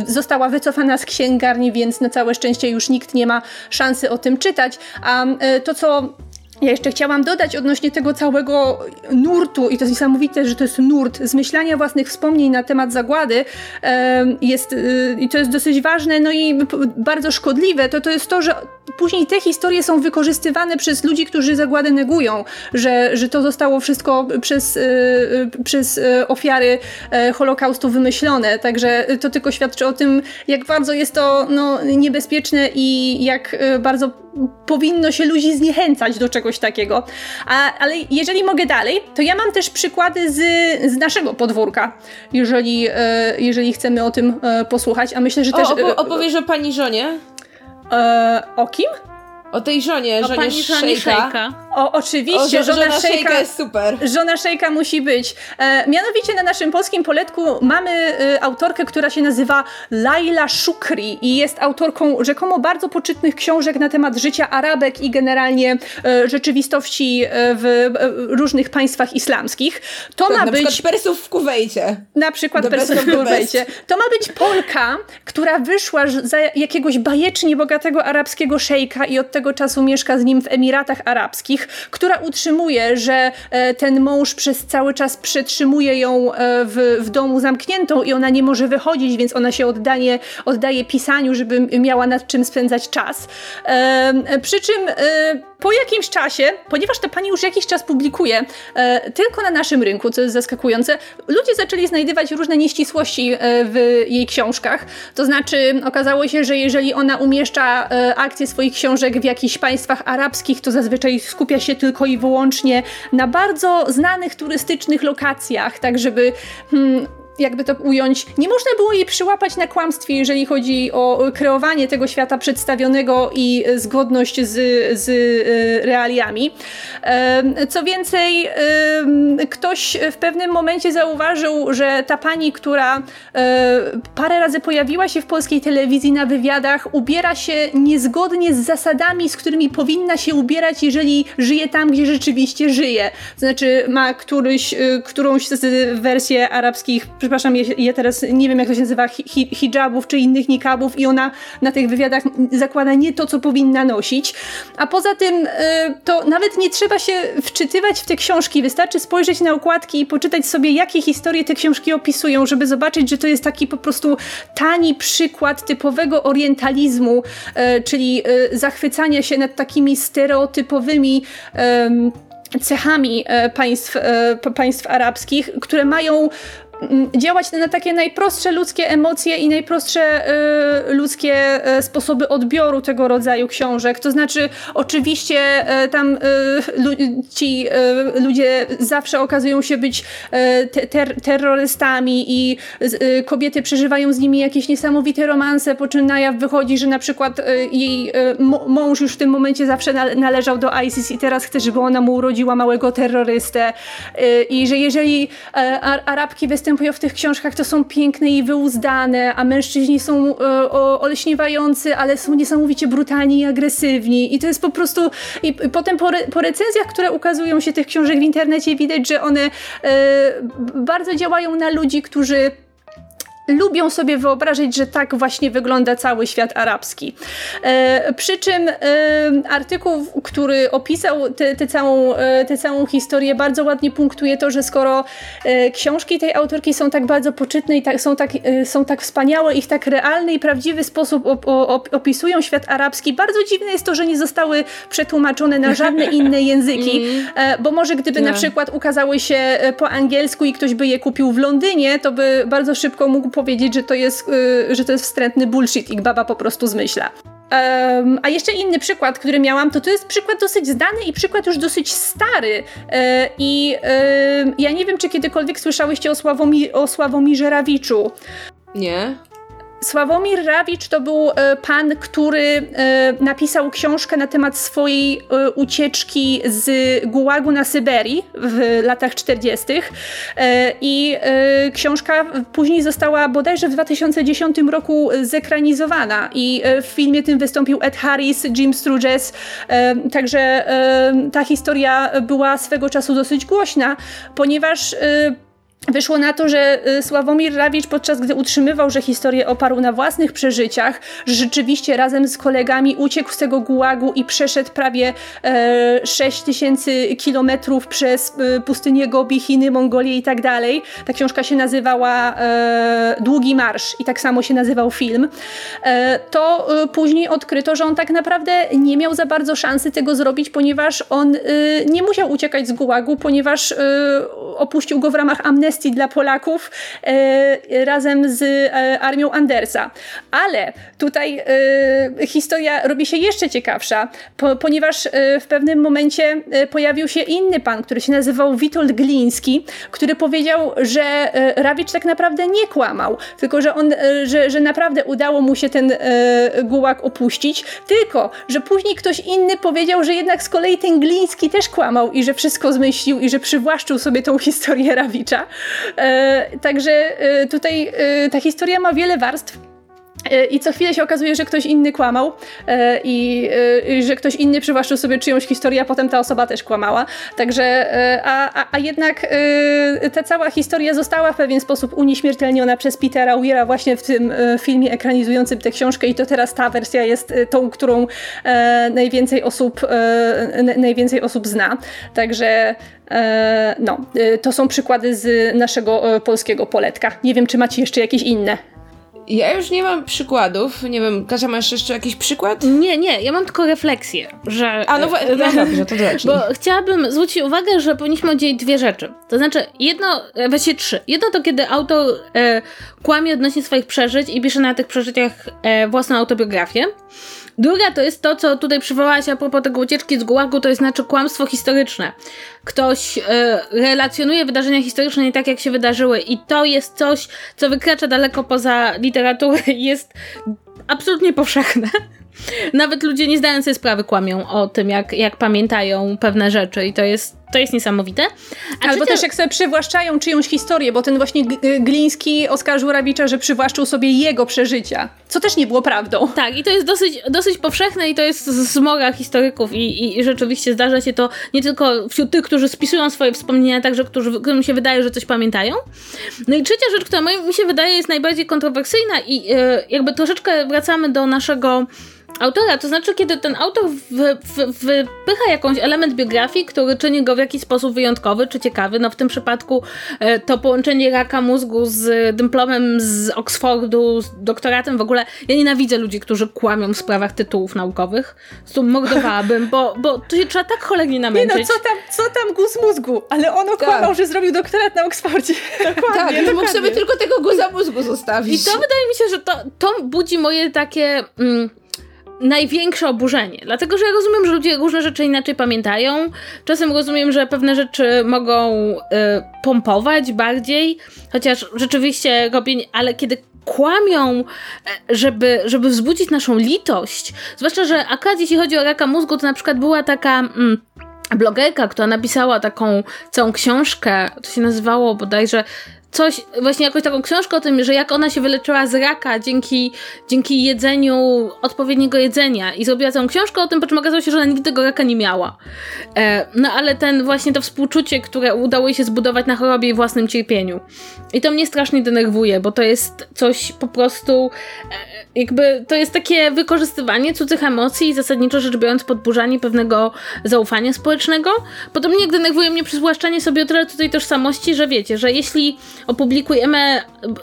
została wycofana z księgarni, więc na całe szczęście już nikt nie ma szansy o tym czytać. A to, co ja jeszcze chciałam dodać odnośnie tego całego nurtu, i to jest niesamowite, że to jest nurt zmyślania własnych wspomnień na temat zagłady, jest, y, i to jest dosyć ważne, no i bardzo szkodliwe, to to jest to, że później te historie są wykorzystywane przez ludzi, którzy zagładę negują, że, że to zostało wszystko przez, y, y, przez ofiary e, Holokaustu wymyślone, także to tylko świadczy o tym, jak bardzo jest to no, niebezpieczne i jak bardzo powinno się ludzi zniechęcać do czegoś takiego. A, ale jeżeli mogę dalej, to ja mam też przykłady z, z naszego podwórka, jeżeli, e, jeżeli chcemy o tym e, posłuchać, a myślę, że też... O, opo opowiesz o pani żonie? E, o kim? O tej żonie, o żonie pani żonie szejka. O, oczywiście, o, żona, żona szejka, jest super. Żona szejka musi być. E, mianowicie na naszym polskim poletku mamy e, autorkę, która się nazywa Laila Shukri i jest autorką rzekomo bardzo poczytnych książek na temat życia Arabek i generalnie e, rzeczywistości e, w e, różnych państwach islamskich. To tak, ma na być... przykład Persów w Kuwejcie. Na przykład Persów w Kuwejcie. To ma być Polka, która wyszła za jakiegoś bajecznie bogatego arabskiego szejka i od tego czasu mieszka z nim w Emiratach Arabskich która utrzymuje, że e, ten mąż przez cały czas przetrzymuje ją e, w, w domu zamkniętą i ona nie może wychodzić, więc ona się oddaje, oddaje pisaniu, żeby miała nad czym spędzać czas. E, przy czym po jakimś czasie, ponieważ ta pani już jakiś czas publikuje e, tylko na naszym rynku, co jest zaskakujące, ludzie zaczęli znajdywać różne nieścisłości e, w jej książkach. To znaczy, okazało się, że jeżeli ona umieszcza e, akcje swoich książek w jakichś państwach arabskich, to zazwyczaj skupia się tylko i wyłącznie na bardzo znanych turystycznych lokacjach, tak żeby. Hmm, jakby to ująć, nie można było jej przyłapać na kłamstwie, jeżeli chodzi o kreowanie tego świata przedstawionego i zgodność z, z e, realiami. Co więcej, ktoś w pewnym momencie zauważył, że ta pani, która e, parę razy pojawiła się w polskiej telewizji na wywiadach, ubiera się niezgodnie z zasadami, z którymi powinna się ubierać, jeżeli żyje tam, gdzie rzeczywiście żyje. Znaczy ma któryś, e, którąś z wersji arabskich, przepraszam, ja teraz nie wiem jak to się nazywa, hi hijabów czy innych nikabów i ona na tych wywiadach zakłada nie to, co powinna nosić. A poza tym e, to nawet nie trzeba się wczytywać w te książki, wystarczy spojrzeć na okładki i poczytać sobie, jakie historie te książki opisują, żeby zobaczyć, że to jest taki po prostu tani przykład typowego orientalizmu, e, czyli e, zachwycania się nad takimi stereotypowymi cechami e, państw, państw arabskich, które mają działać na takie najprostsze ludzkie emocje i najprostsze y, ludzkie y, sposoby odbioru tego rodzaju książek. To znaczy, oczywiście y, tam ci ludzie zawsze okazują się być ter terrorystami i kobiety przeżywają z nimi jakieś niesamowite romanse, po czym na jaw wychodzi, że na przykład jej mąż już w tym momencie zawsze należał do ISIS i teraz chce, żeby ona mu urodziła małego terrorystę i że jeżeli Arabki występują występują w tych książkach, to są piękne i wyuzdane, a mężczyźni są e, oleśniewający, ale są niesamowicie brutalni i agresywni. I to jest po prostu. I, i potem po, re, po, recenzjach, które ukazują się tych książek w internecie, widać, że one e, bardzo działają na ludzi, którzy lubią sobie wyobrazić, że tak właśnie wygląda cały świat arabski. E, przy czym e, artykuł, który opisał tę całą, e, całą historię, bardzo ładnie punktuje to, że skoro e, książki tej autorki są tak bardzo poczytne i tak, są, tak, e, są tak wspaniałe i w tak realny i prawdziwy sposób op, op, opisują świat arabski, bardzo dziwne jest to, że nie zostały przetłumaczone na żadne inne języki, mm. e, bo może gdyby na tak. przykład ukazały się po angielsku i ktoś by je kupił w Londynie, to by bardzo szybko mógł powiedzieć, że to jest, yy, że to jest wstrętny bullshit i baba po prostu zmyśla. Um, a jeszcze inny przykład, który miałam, to to jest przykład dosyć znany i przykład już dosyć stary. E, I ja nie wiem, czy kiedykolwiek słyszałyście o, Sławomi o Sławomirze Rawiczu. Nie. Sławomir Rawicz to był e, pan, który e, napisał książkę na temat swojej e, ucieczki z Gułagu na Syberii w latach 40. I książka później została bodajże w 2010 roku zekranizowana i w filmie tym wystąpił Ed Harris, Jim Sturges, także ta historia była swego czasu dosyć głośna, ponieważ Wyszło na to, że y, Sławomir Rawicz podczas gdy utrzymywał, że historię oparł na własnych przeżyciach, rzeczywiście razem z kolegami uciekł z tego gułagu i przeszedł prawie e, 6 tysięcy kilometrów przez e, pustynię Gobi, Chiny, Mongolię i tak dalej. Ta książka się nazywała e, Długi Marsz i tak samo się nazywał film. E, to e, później odkryto, że on tak naprawdę nie miał za bardzo szansy tego zrobić, ponieważ on nie musiał uciekać z gułagu, ponieważ opuścił go w ramach amnestii dla Polaków e, razem z e, armią Andersa. Ale tutaj e, historia robi się jeszcze ciekawsza, po, ponieważ e, w pewnym momencie e, pojawił się inny pan, który się nazywał Witold Gliński, który powiedział, że e, Rawicz tak naprawdę nie kłamał, tylko że on, że, że naprawdę udało mu się ten gułak opuścić, tylko że później ktoś inny powiedział, że jednak z kolei ten Gliński też kłamał i że wszystko zmyślił i że przywłaszczył sobie tą historię Rawicza. E, także e, tutaj e, ta historia ma wiele warstw. I co chwilę się okazuje, że ktoś inny kłamał i, i, że ktoś inny przywłaszczył sobie czyjąś historię, a potem ta osoba też kłamała. Także, a, a, a jednak ta cała historia została w pewien sposób unieśmiertelniona przez Petera Weira właśnie w tym filmie ekranizującym tę książkę i to teraz ta wersja jest tą, którą najwięcej osób, najwięcej osób zna. Także E, no, e, to są przykłady z naszego e, polskiego poletka. Nie wiem, czy macie jeszcze jakieś inne. Ja już nie mam przykładów. Nie wiem, Kasia, masz jeszcze jakiś przykład? Nie, nie, ja mam tylko refleksję, że... A, no, no dobrze, to zacznij. Bo chciałabym zwrócić uwagę, że powinniśmy oddzielić dwie rzeczy. To znaczy, jedno, właściwie trzy. Jedno to, kiedy autor e, kłamie odnośnie swoich przeżyć i pisze na tych przeżyciach e, własną autobiografię. Druga to jest to, co tutaj przywołałaś a propos tego ucieczki z Gułagu, to jest znaczy kłamstwo historyczne. Ktoś y, relacjonuje wydarzenia historyczne nie tak, jak się wydarzyły i to jest coś, co wykracza daleko poza literaturę i jest absolutnie powszechne. Nawet ludzie nie zdając sobie sprawy kłamią o tym, jak, jak pamiętają pewne rzeczy i to jest, to jest niesamowite. A Albo też jak sobie przywłaszczają czyjąś historię, bo ten właśnie Gliński oskarżył Rabicza, że przywłaszczył sobie jego przeżycia, co też nie było prawdą. Tak, i to jest dosyć, dosyć powszechne i to jest zmora historyków i, i rzeczywiście zdarza się to nie tylko wśród tych, którzy spisują swoje wspomnienia, także którzy, którym się wydaje, że coś pamiętają. No i trzecia rzecz, która mi się wydaje jest najbardziej kontrowersyjna i yy, jakby troszeczkę wracamy do naszego autora, to znaczy kiedy ten autor wypycha jakąś element biografii, który czyni go w jakiś sposób wyjątkowy czy ciekawy, no w tym przypadku e, to połączenie raka mózgu z dyplomem z Oxfordu, z doktoratem, w ogóle ja nienawidzę ludzi, którzy kłamią w sprawach tytułów naukowych, tu mordowałabym, bo, bo to się trzeba tak cholernie namęczyć. Nie no, co tam, co tam guz mózgu, ale on okłamał, tak. że zrobił doktorat na Oxfordzie. Dokładnie, tak, dokładnie. mógł sobie tylko tego guza mózgu zostawić. I to wydaje mi się, że to, to budzi moje takie... Mm, największe oburzenie. Dlatego, że ja rozumiem, że ludzie różne rzeczy inaczej pamiętają. Czasem rozumiem, że pewne rzeczy mogą y, pompować bardziej, chociaż rzeczywiście robienie, ale kiedy kłamią, e, żeby, żeby wzbudzić naszą litość, zwłaszcza, że akurat jeśli chodzi o raka mózgu, to na przykład była taka... Mm, blogerka, która napisała taką całą książkę, to się nazywało bodajże coś, właśnie jakąś taką książkę o tym, że jak ona się wyleczyła z raka dzięki, dzięki jedzeniu odpowiedniego jedzenia i zrobiła całą książkę o tym, po czym okazało się, że ona nigdy tego raka nie miała. E, no ale ten właśnie to współczucie, które udało jej się zbudować na chorobie i własnym cierpieniu. I to mnie strasznie denerwuje, bo to jest coś po prostu e, jakby to jest takie wykorzystywanie cudzych emocji i zasadniczo rzecz biorąc podburzanie pewnego zaufania społecznego. Podobnie jak denerwuje mnie przywłaszczanie sobie o tyle tutaj tożsamości, że wiecie, że jeśli opublikujemy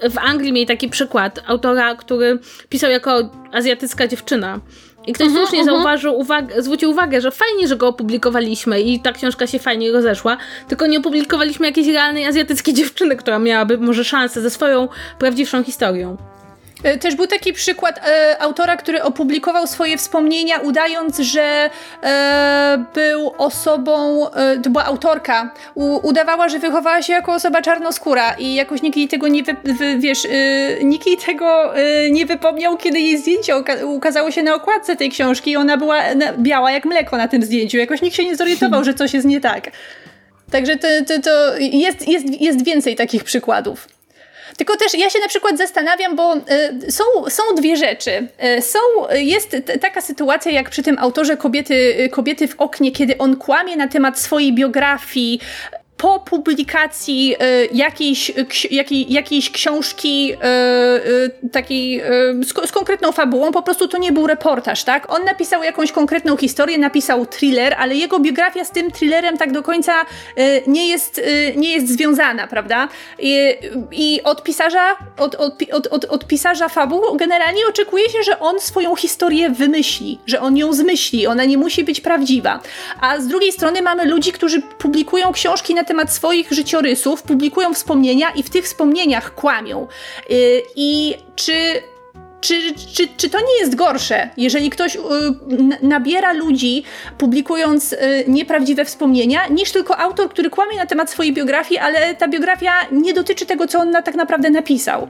w Anglii mieli taki przykład autora, który pisał jako azjatycka dziewczyna. I ktoś uh mhm, słusznie uh mhm. -huh. zauważył, uwagę, zwrócił uwagę, że fajnie, że go opublikowaliśmy i ta książka się fajnie rozeszła, tylko nie opublikowaliśmy jakiejś realnej azjatyckiej dziewczyny, która miałaby może szansę ze swoją prawdziwszą historią. E, też był taki przykład e, autora, który opublikował swoje wspomnienia, udając, że e, był osobą, e, to była autorka, u, udawała, że wychowała się jako osoba czarnoskóra i jakoś nikt jej tego nie, wy, wy, wiesz, e, nikt jej tego e, nie wypomniał, kiedy jej zdjęcie ukazało się na okładce tej książki i ona była biała jak mleko na tym zdjęciu. Jakoś nikt się nie zorientował, że coś jest nie tak. Także to, to, to jest, jest, jest więcej takich przykładów. Tylko też ja się na przykład zastanawiam, bo y, są, są dwie rzeczy. Y, są, jest taka sytuacja jak przy tym autorze kobiety, y, kobiety w oknie, kiedy on kłamie na temat swojej biografii, po publikacji y, jakiejś, jakiej, jakiejś książki y, y, takiej z, z, konkretną fabułą, po prostu to nie był reportaż, tak? On napisał jakąś konkretną historię, napisał thriller, ale jego biografia z tym thrillerem tak do końca nie jest, nie jest związana, prawda? I, i od pisarza, od, od, od, od, od pisarza fabuł generalnie oczekuje się, że on swoją historię wymyśli, że on ją zmyśli, ona nie musi być prawdziwa. A z drugiej strony mamy ludzi, którzy publikują książki na temat swoich życiorysów, publikują wspomnienia i w tych wspomnieniach kłamią. Y, I czy czy, czy, czy to nie jest gorsze, jeżeli ktoś y, nabiera ludzi, publikując y, nieprawdziwe wspomnienia, niż tylko autor, który kłamie na temat swojej biografii, ale ta biografia nie dotyczy tego, co on na, tak naprawdę napisał?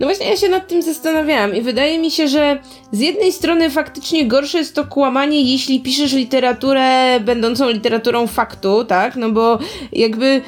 No właśnie ja się nad tym zastanawiałam i wydaje mi się, że z jednej strony faktycznie gorsze jest to kłamanie, jeśli piszesz literaturę będącą literaturą faktu, tak? No bo jakby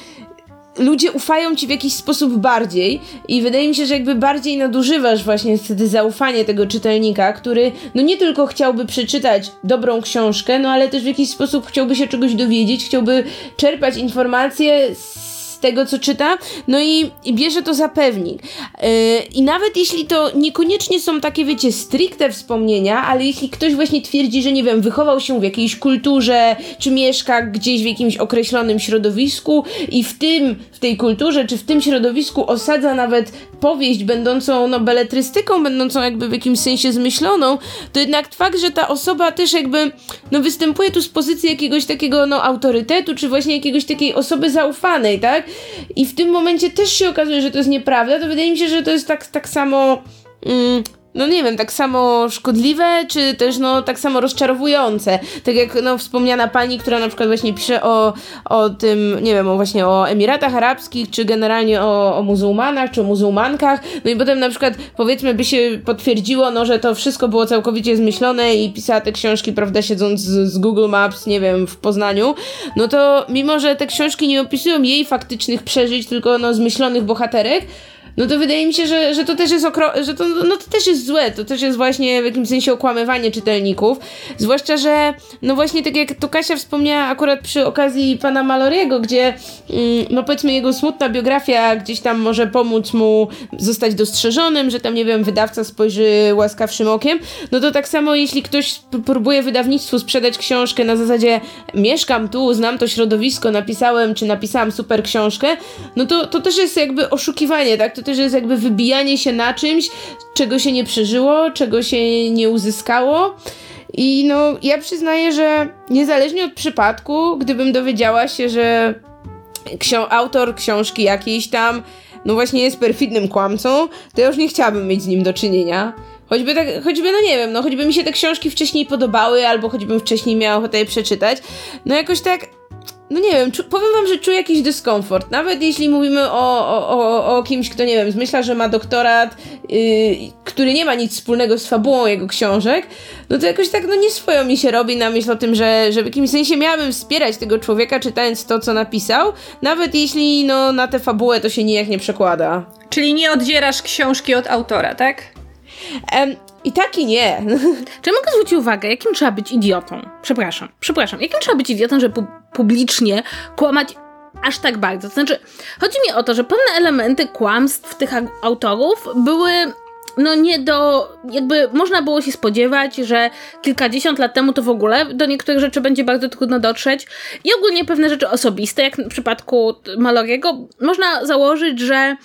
ludzie ufają ci w jakiś sposób bardziej i wydaje mi się, że jakby bardziej nadużywasz właśnie wtedy zaufanie tego czytelnika, który no nie tylko chciałby przeczytać dobrą książkę, no ale też w jakiś sposób chciałby się czegoś dowiedzieć, chciałby czerpać informacje z tego, co czyta, no i, i bierze to za pewnik. Yy, I nawet jeśli to niekoniecznie są takie, wiecie, stricte wspomnienia, ale jeśli ktoś właśnie twierdzi, że nie wiem, wychował się w jakiejś kulturze, czy mieszka gdzieś w jakimś określonym środowisku i w tym, w tej kulturze, czy w tym środowisku osadza nawet powieść będącą, no, beletrystyką, będącą jakby w jakimś sensie zmyśloną, to jednak fakt, że ta osoba też jakby, no, występuje tu z pozycji jakiegoś takiego, no, autorytetu, czy właśnie jakiegoś takiej osoby zaufanej, tak? I w tym momencie też się okazuje, że to jest nieprawda, to wydaje mi się, że to jest tak, tak samo. Mm, no nie wiem, tak samo szkodliwe, czy też no tak samo rozczarowujące. Tak jak no wspomniana pani, która na przykład właśnie pisze o, o tym, nie wiem, o właśnie o Emiratach Arabskich, czy generalnie o, o muzułmanach, czy o muzułmankach, no i potem na przykład powiedzmy by się potwierdziło, no że to wszystko było całkowicie zmyślone i pisała te książki, prawda, siedząc z, z Google Maps, nie wiem, w Poznaniu, no to mimo, że te książki nie opisują jej faktycznych przeżyć, tylko no zmyślonych bohaterek, no to wydaje mi się, że, że to też jest okro- że to, no to też jest złe, to też jest właśnie w jakimś sensie okłamywanie czytelników, zwłaszcza, że no właśnie tak jak to Kasia wspomniała akurat przy okazji pana Maloriego, gdzie mm, no powiedzmy jego smutna biografia gdzieś tam może pomóc mu zostać dostrzeżonym, że tam nie wiem, wydawca spojrzy łaskawszym okiem, no to tak samo jeśli ktoś próbuje wydawnictwu sprzedać książkę na zasadzie mieszkam tu, znam to środowisko, napisałem czy napisałam super książkę, no to, to też jest jakby oszukiwanie, tak? To też jest jakby wybijanie się na czymś, czego się nie przeżyło, czego się nie uzyskało. I no, ja przyznaję, że niezależnie od przypadku, gdybym dowiedziała się, że autor książki jakiejś tam, no właśnie jest perfidnym kłamcą, to ja już nie chciałabym mieć z nim do czynienia. Choćby tak, choćby, no nie wiem, no choćby mi się te książki wcześniej podobały, albo choćbym wcześniej miała ochotę je przeczytać, no jakoś tak no nie wiem, powiem wam, że czuję jakiś dyskomfort. Nawet jeśli mówimy o, o, o, kimś, kto nie wiem, zmyśla, że ma doktorat, yy, który nie ma nic wspólnego z fabułą jego książek, no to jakoś tak no nie swoją mi się robi na myśl o tym, że, że w jakimś sensie miałabym wspierać tego człowieka czytając to, co napisał, nawet jeśli no na tę fabułę to się nijak nie przekłada. Czyli nie oddzierasz książki od autora, tak? Um, i tak i nie. Czy mogę zwrócić uwagę, jakim trzeba być idiotą? Przepraszam, przepraszam. Jakim trzeba być idiotą, żeby pu publicznie kłamać aż tak bardzo? To znaczy, chodzi mi o to, że pewne elementy kłamstw tych autorów były no nie do, jakby można było się spodziewać, że kilkadziesiąt lat temu to w ogóle do niektórych rzeczy będzie bardzo trudno dotrzeć i ogólnie pewne rzeczy osobiste, jak w przypadku Maloriego, można założyć, że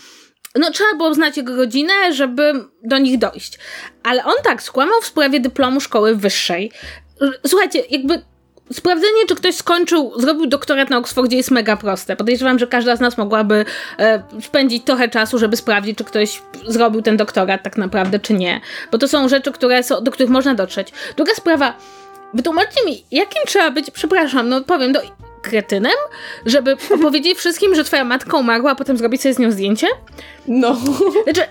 no trzeba było znać jego rodzinę, żeby do nich dojść. Ale on tak skłamał w sprawie dyplomu szkoły wyższej. Słuchajcie, jakby Sprawdzenie, czy ktoś skończył, zrobił doktorat na Oxfordzie jest mega proste. Podejrzewam, że każda z nas mogłaby e, spędzić trochę czasu, żeby sprawdzić, czy ktoś zrobił ten doktorat tak naprawdę, czy nie. Bo to są rzeczy, które są, do których można dotrzeć. Druga sprawa, wytłumaczcie mi, jakim trzeba być, przepraszam, no powiem, do, kretynem, żeby powiedzieć wszystkim, że twoja matka umarła, a potem zrobić sobie z nią zdjęcie? No. Znaczy,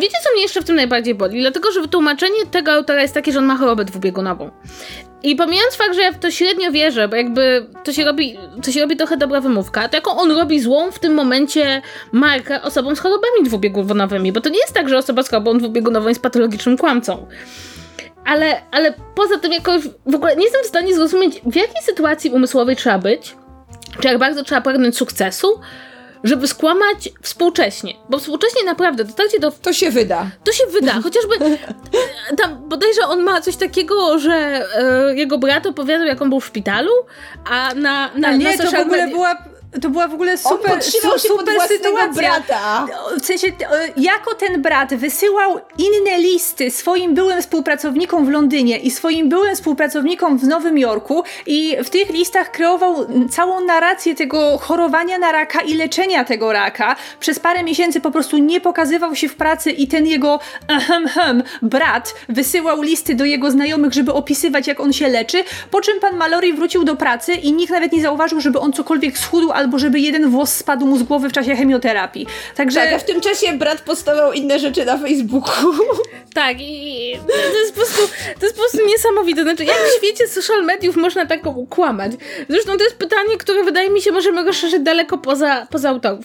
wiecie co mnie jeszcze w tym najbardziej boli? Dlatego, że wytłumaczenie tego autora jest takie, że on ma chorobę dwubiegunową. I pomijając fakt, że ja w to średnio wierzę, bo jakby to się robi, to się robi trochę dobra wymówka, to jaką on robi złą w tym momencie markę osobom z chorobami dwubiegunowymi, bo to nie jest tak, że osoba z chorobą dwubiegunową jest patologicznym kłamcą. Ale, ale poza tym jakoś w ogóle nie jestem w stanie zrozumieć, w jakiej sytuacji umysłowej trzeba być, czy jak bardzo trzeba pragnąć sukcesu, żeby skłamać współcześnie. Bo współcześnie naprawdę, dotarcie do... To się wyda. To się wyda, chociażby tam bodajże on ma coś takiego, że e, jego brat opowiadał, jak on był w szpitalu, a na, na, a nie, na to w ogóle była to była w ogóle super, su, super sytuacja. brata. W sensie, jako ten brat wysyłał inne listy swoim byłym współpracownikom w Londynie i swoim byłym współpracownikom w Nowym Jorku i w tych listach kreował całą narrację tego chorowania na raka i leczenia tego raka. Przez parę miesięcy po prostu nie pokazywał się w pracy i ten jego ahem, ahem, brat wysyłał listy do jego znajomych, żeby opisywać jak on się leczy, po czym pan Mallory wrócił do pracy i nikt nawet nie zauważył, żeby on cokolwiek schudł albo żeby jeden włos spadł mu z głowy w czasie chemioterapii. Także... Tak, a w tym czasie brat postawiał inne rzeczy na Facebooku. Tak, i to jest po prostu, to jest po prostu niesamowite. Znaczy, jak w świecie social mediów można tak ukłamać? Zresztą to jest pytanie, które wydaje mi się możemy rozszerzyć daleko poza, poza autorów.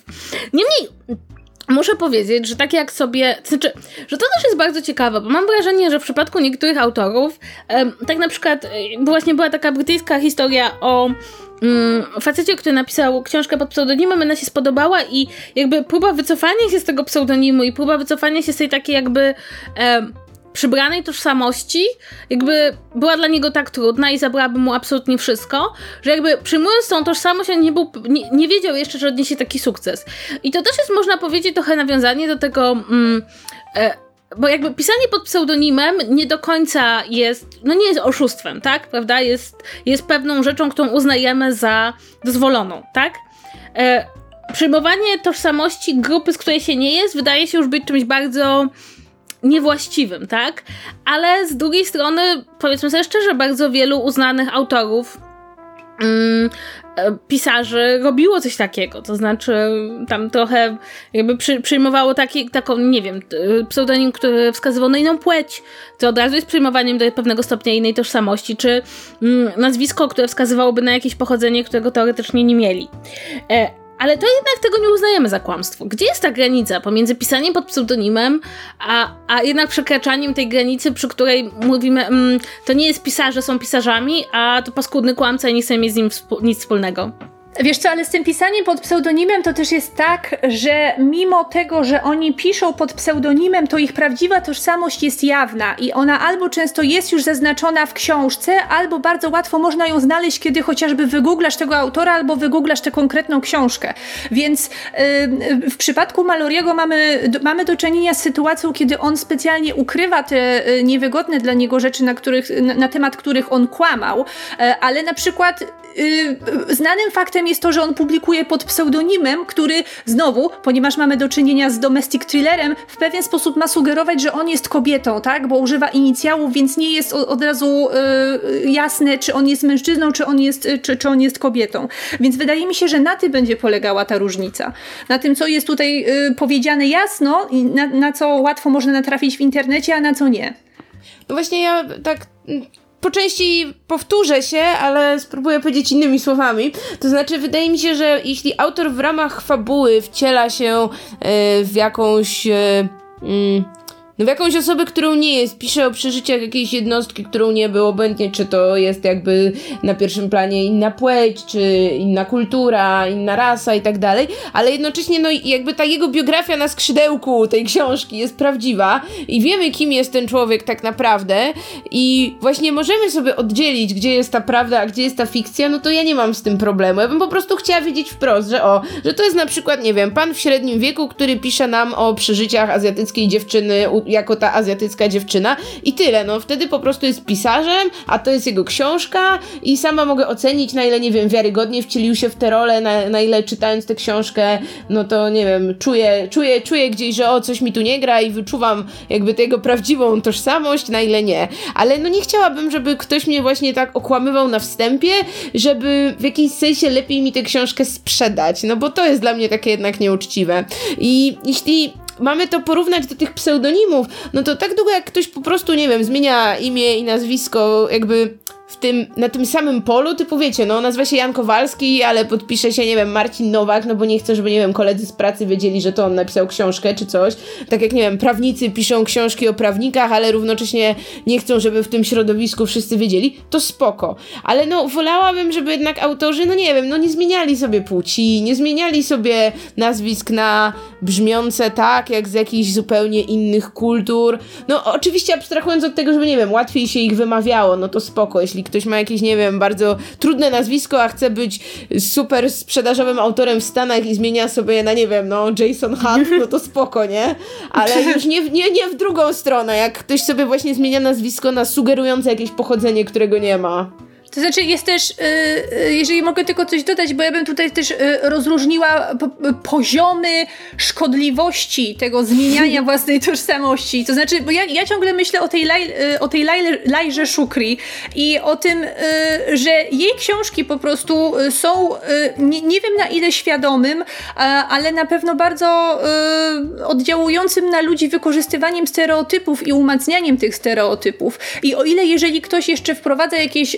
Niemniej, Muszę powiedzieć, że tak jak sobie, znaczy, że to też jest bardzo ciekawe, bo mam wrażenie, że w przypadku niektórych autorów, tak na przykład, właśnie była taka brytyjska historia o facecie, który napisał książkę pod pseudonimem, ona się spodobała i jakby próba wycofania się z tego pseudonimu i próba wycofania się z tej takiej jakby e, przybranej tożsamości, jakby była dla niego tak trudna i zabrałaby mu absolutnie wszystko, że jakby przyjmując tą tożsamość, on nie, był, nie, nie wiedział jeszcze, że odniesie taki sukces. I to też jest, można powiedzieć, trochę nawiązanie do tego... Mm, e, bo jakby pisanie pod pseudonimem nie do końca jest, no nie jest oszustwem, tak? Prawda? Jest, jest pewną rzeczą, którą uznajemy za dozwoloną, tak? E, przyjmowanie tożsamości grupy, z której się nie jest, wydaje się już być czymś bardzo niewłaściwym, tak? Ale z drugiej strony, powiedzmy sobie szczerze, bardzo wielu uznanych autorów mm, pisarzy robiło coś takiego, to znaczy tam trochę jakby przy, przyjmowało taki, taką, nie wiem, pseudonim, który wskazywał na inną płeć, to od razu jest przyjmowaniem do pewnego stopnia innej tożsamości, czy mm, nazwisko, które wskazywałoby na jakieś pochodzenie, którego teoretycznie nie mieli. E, ale to jednak tego nie uznajemy za kłamstwo. Gdzie jest ta granica pomiędzy pisaniem pod pseudonimem, a, a jednak przekraczaniem tej granicy, przy której mówimy, mm, to nie jest pisarze, są pisarzami, a to paskudny kłamca i nie chce mieć z nim nic wspólnego? Wiesz co, ale z tym pisaniem pod pseudonimem to też jest tak, że mimo tego, że oni piszą pod pseudonimem, to ich prawdziwa tożsamość jest jawna i ona albo często jest już zaznaczona w książce, albo bardzo łatwo można ją znaleźć, kiedy chociażby wygooglasz tego autora, albo wygooglasz tę konkretną książkę. Więc yy, w przypadku Maloriego mamy, do, mamy do czynienia z sytuacją, kiedy on specjalnie ukrywa te y, niewygodne dla niego rzeczy, na, których, na, na temat których on kłamał, yy, ale na przykład yy, znanym faktem jest to, że on publikuje pod pseudonimem, który znowu, ponieważ mamy do czynienia z domestic thrillerem, w pewien sposób ma sugerować, że on jest kobietą, tak? Bo używa inicjałów, więc nie jest od razu yy, jasne, czy on jest mężczyzną, czy on jest, czy, czy on jest kobietą. Więc wydaje mi się, że na tym będzie polegała ta różnica. Na tym, co jest tutaj yy, powiedziane jasno i na, na co łatwo można natrafić w internecie, a na co nie. No właśnie ja tak po części powtórzę się, ale spróbuję powiedzieć innymi słowami. To znaczy, wydaje mi się, że jeśli autor w ramach fabuły wciela się y, w jakąś. Y, y, no w jakąś osobę, którą nie jest, pisze o przeżyciach jakiejś jednostki, którą nie było, obojętnie czy to jest jakby na pierwszym planie inna płeć, czy inna kultura, inna rasa i tak dalej, ale jednocześnie no jakby ta jego biografia na skrzydełku tej książki jest prawdziwa i wiemy kim jest ten człowiek tak naprawdę i właśnie możemy sobie oddzielić, gdzie jest ta prawda, a gdzie jest ta fikcja, no to ja nie mam z tym problemu. Ja bym po prostu chciała wiedzieć wprost, że o, że to jest na przykład, nie wiem, pan w średnim wieku, który pisze nam o przeżyciach azjatyckiej dziewczyny jako ta azjatycka dziewczyna i tyle, no wtedy po prostu jest pisarzem, a to jest jego książka i sama mogę ocenić na ile, nie wiem, wiarygodnie wcielił się w tę rolę, na, na ile czytając tę książkę, no to nie wiem, czuję, czuję, czuję gdzieś, że o, coś mi tu nie gra i wyczuwam jakby tego prawdziwą tożsamość, na ile nie. Ale no nie chciałabym, żeby ktoś mnie właśnie tak okłamywał na wstępie, żeby w jakimś sensie lepiej mi tę książkę sprzedać, no bo to jest dla mnie takie jednak nieuczciwe. I jeśli mamy to porównać do tych pseudonimów, no to tak długo jak ktoś po prostu, nie wiem, zmienia imię i nazwisko, jakby w tym, na tym samym polu, typu wiecie, no nazywa się Jan Kowalski, ale podpisze się, nie wiem, Marcin Nowak, no bo nie chce, żeby, nie wiem, koledzy z pracy wiedzieli, że to on napisał książkę czy coś. Tak jak, nie wiem, prawnicy piszą książki o prawnikach, ale równocześnie nie chcą, żeby w tym środowisku wszyscy wiedzieli, to spoko. Ale no, wolałabym, żeby jednak autorzy, no nie wiem, no nie zmieniali sobie płci, nie zmieniali sobie nazwisk na brzmiące tak, jak z jakichś zupełnie innych kultur. No, oczywiście abstrahując od tego, żeby, nie wiem, łatwiej się ich wymawiało, no to spoko, jeśli jeśli ktoś ma jakieś, nie wiem, bardzo trudne nazwisko, a chce być super sprzedażowym autorem w Stanach i zmienia sobie na, nie wiem, no Jason Hunt, no to spoko, nie? Ale już nie, nie, nie w drugą stronę, jak ktoś sobie właśnie zmienia nazwisko na sugerujące jakieś pochodzenie, którego nie ma. To znaczy jest też, y, y, jeżeli mogę tylko coś dodać, bo ja bym tutaj też y, rozróżniła poziomy szkodliwości tego zmieniania własnej tożsamości. To znaczy, bo ja, ja ciągle myślę o tej, Laj, o tej Laj, Lajże Shukri i o tym, że jej książki po prostu są, nie, nie wiem na ile świadomym, ale na pewno bardzo oddziałującym na ludzi wykorzystywaniem stereotypów i umacnianiem tych stereotypów. I o ile jeżeli ktoś jeszcze wprowadza jakieś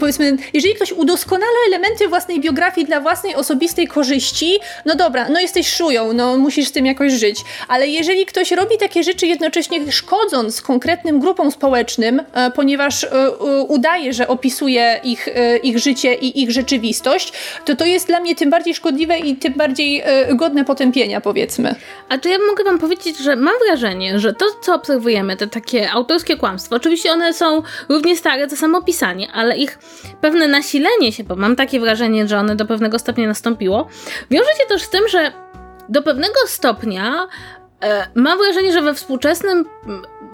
powiedzmy, jeżeli ktoś udoskonala elementy własnej biografii dla własnej osobistej korzyści, no dobra, no jesteś szują, no musisz z tym jakoś żyć. Ale jeżeli ktoś robi takie rzeczy jednocześnie szkodząc konkretnym grupom społecznym, e, ponieważ e, udaje, że opisuje ich, e, ich życie i ich rzeczywistość, to to jest dla mnie tym bardziej szkodliwe i tym bardziej godne potępienia, powiedzmy. A to ja mogę wam powiedzieć, że mam wrażenie, że to, co obserwujemy, te takie autorskie kłamstwa, oczywiście one są równie stare, co samo pisanie, ale ich pewne nasilenie się, bo mam takie wrażenie, że one do pewnego stopnia nastąpiło, wiąże się też z tym, że do pewnego stopnia e, mam wrażenie, że we współczesnym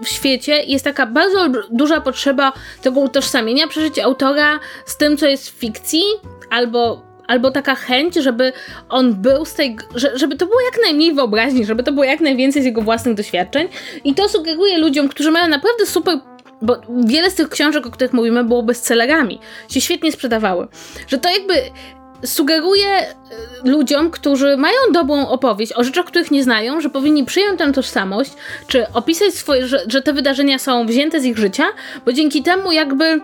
świecie jest taka bardzo duża potrzeba tego utożsamienia przeżyć autora z tym, co jest w fikcji, albo albo taka chęć, żeby on był z tej, żeby to było jak najmniej wyobraźni, żeby to było jak najwięcej z jego własnych doświadczeń. I to sugeruje ludziom, którzy mają naprawdę super bo wiele z tych książek, o których mówimy, było bestsellerami, się świetnie sprzedawały. Że to jakby sugeruje e, ludziom, którzy mają dobrą opowieść o rzeczach, których nie znają, że powinni przyjąć tę tożsamość, czy opisać swoje, że, że te wydarzenia są wzięte z ich życia, bo dzięki temu jakby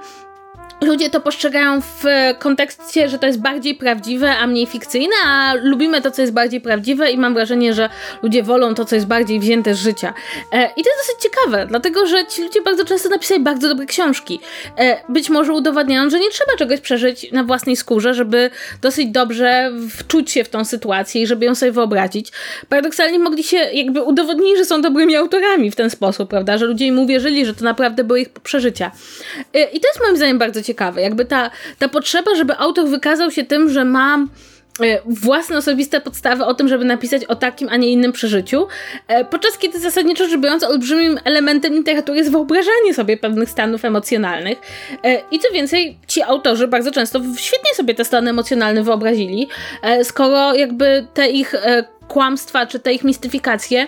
ludzie to postrzegają w kontekście, że to jest bardziej prawdziwe, a mniej fikcyjne, a lubimy to, co jest bardziej prawdziwe i mam wrażenie, że ludzie wolą to, co jest bardziej wzięte z życia. E, I to jest dosyć ciekawe, dlatego że ci ludzie bardzo często napisali bardzo dobre książki. E, być może udowadniają, że nie trzeba czegoś przeżyć na własnej skórze, żeby dosyć dobrze wczuć się w tą sytuację i żeby ją sobie wyobrazić. Paradoksalnie mogli się jakby udowodnić, że są dobrymi autorami w ten sposób, prawda, że ludzie im uwierzyli, że to naprawdę były ich przeżycia. E, I to jest moim zdaniem bardzo ciekawe. Jakby ta, ta potrzeba, żeby autor wykazał się tym, że ma e, własne osobiste podstawy o tym, żeby napisać o takim, a nie innym przeżyciu, e, podczas kiedy zasadniczo rzecz biorąc olbrzymim elementem literatury jest wyobrażanie sobie pewnych stanów emocjonalnych e, i co więcej, ci autorzy bardzo często świetnie sobie te stany emocjonalne wyobrazili, skoro jakby te ich kłamstwa, czy te ich mistyfikacje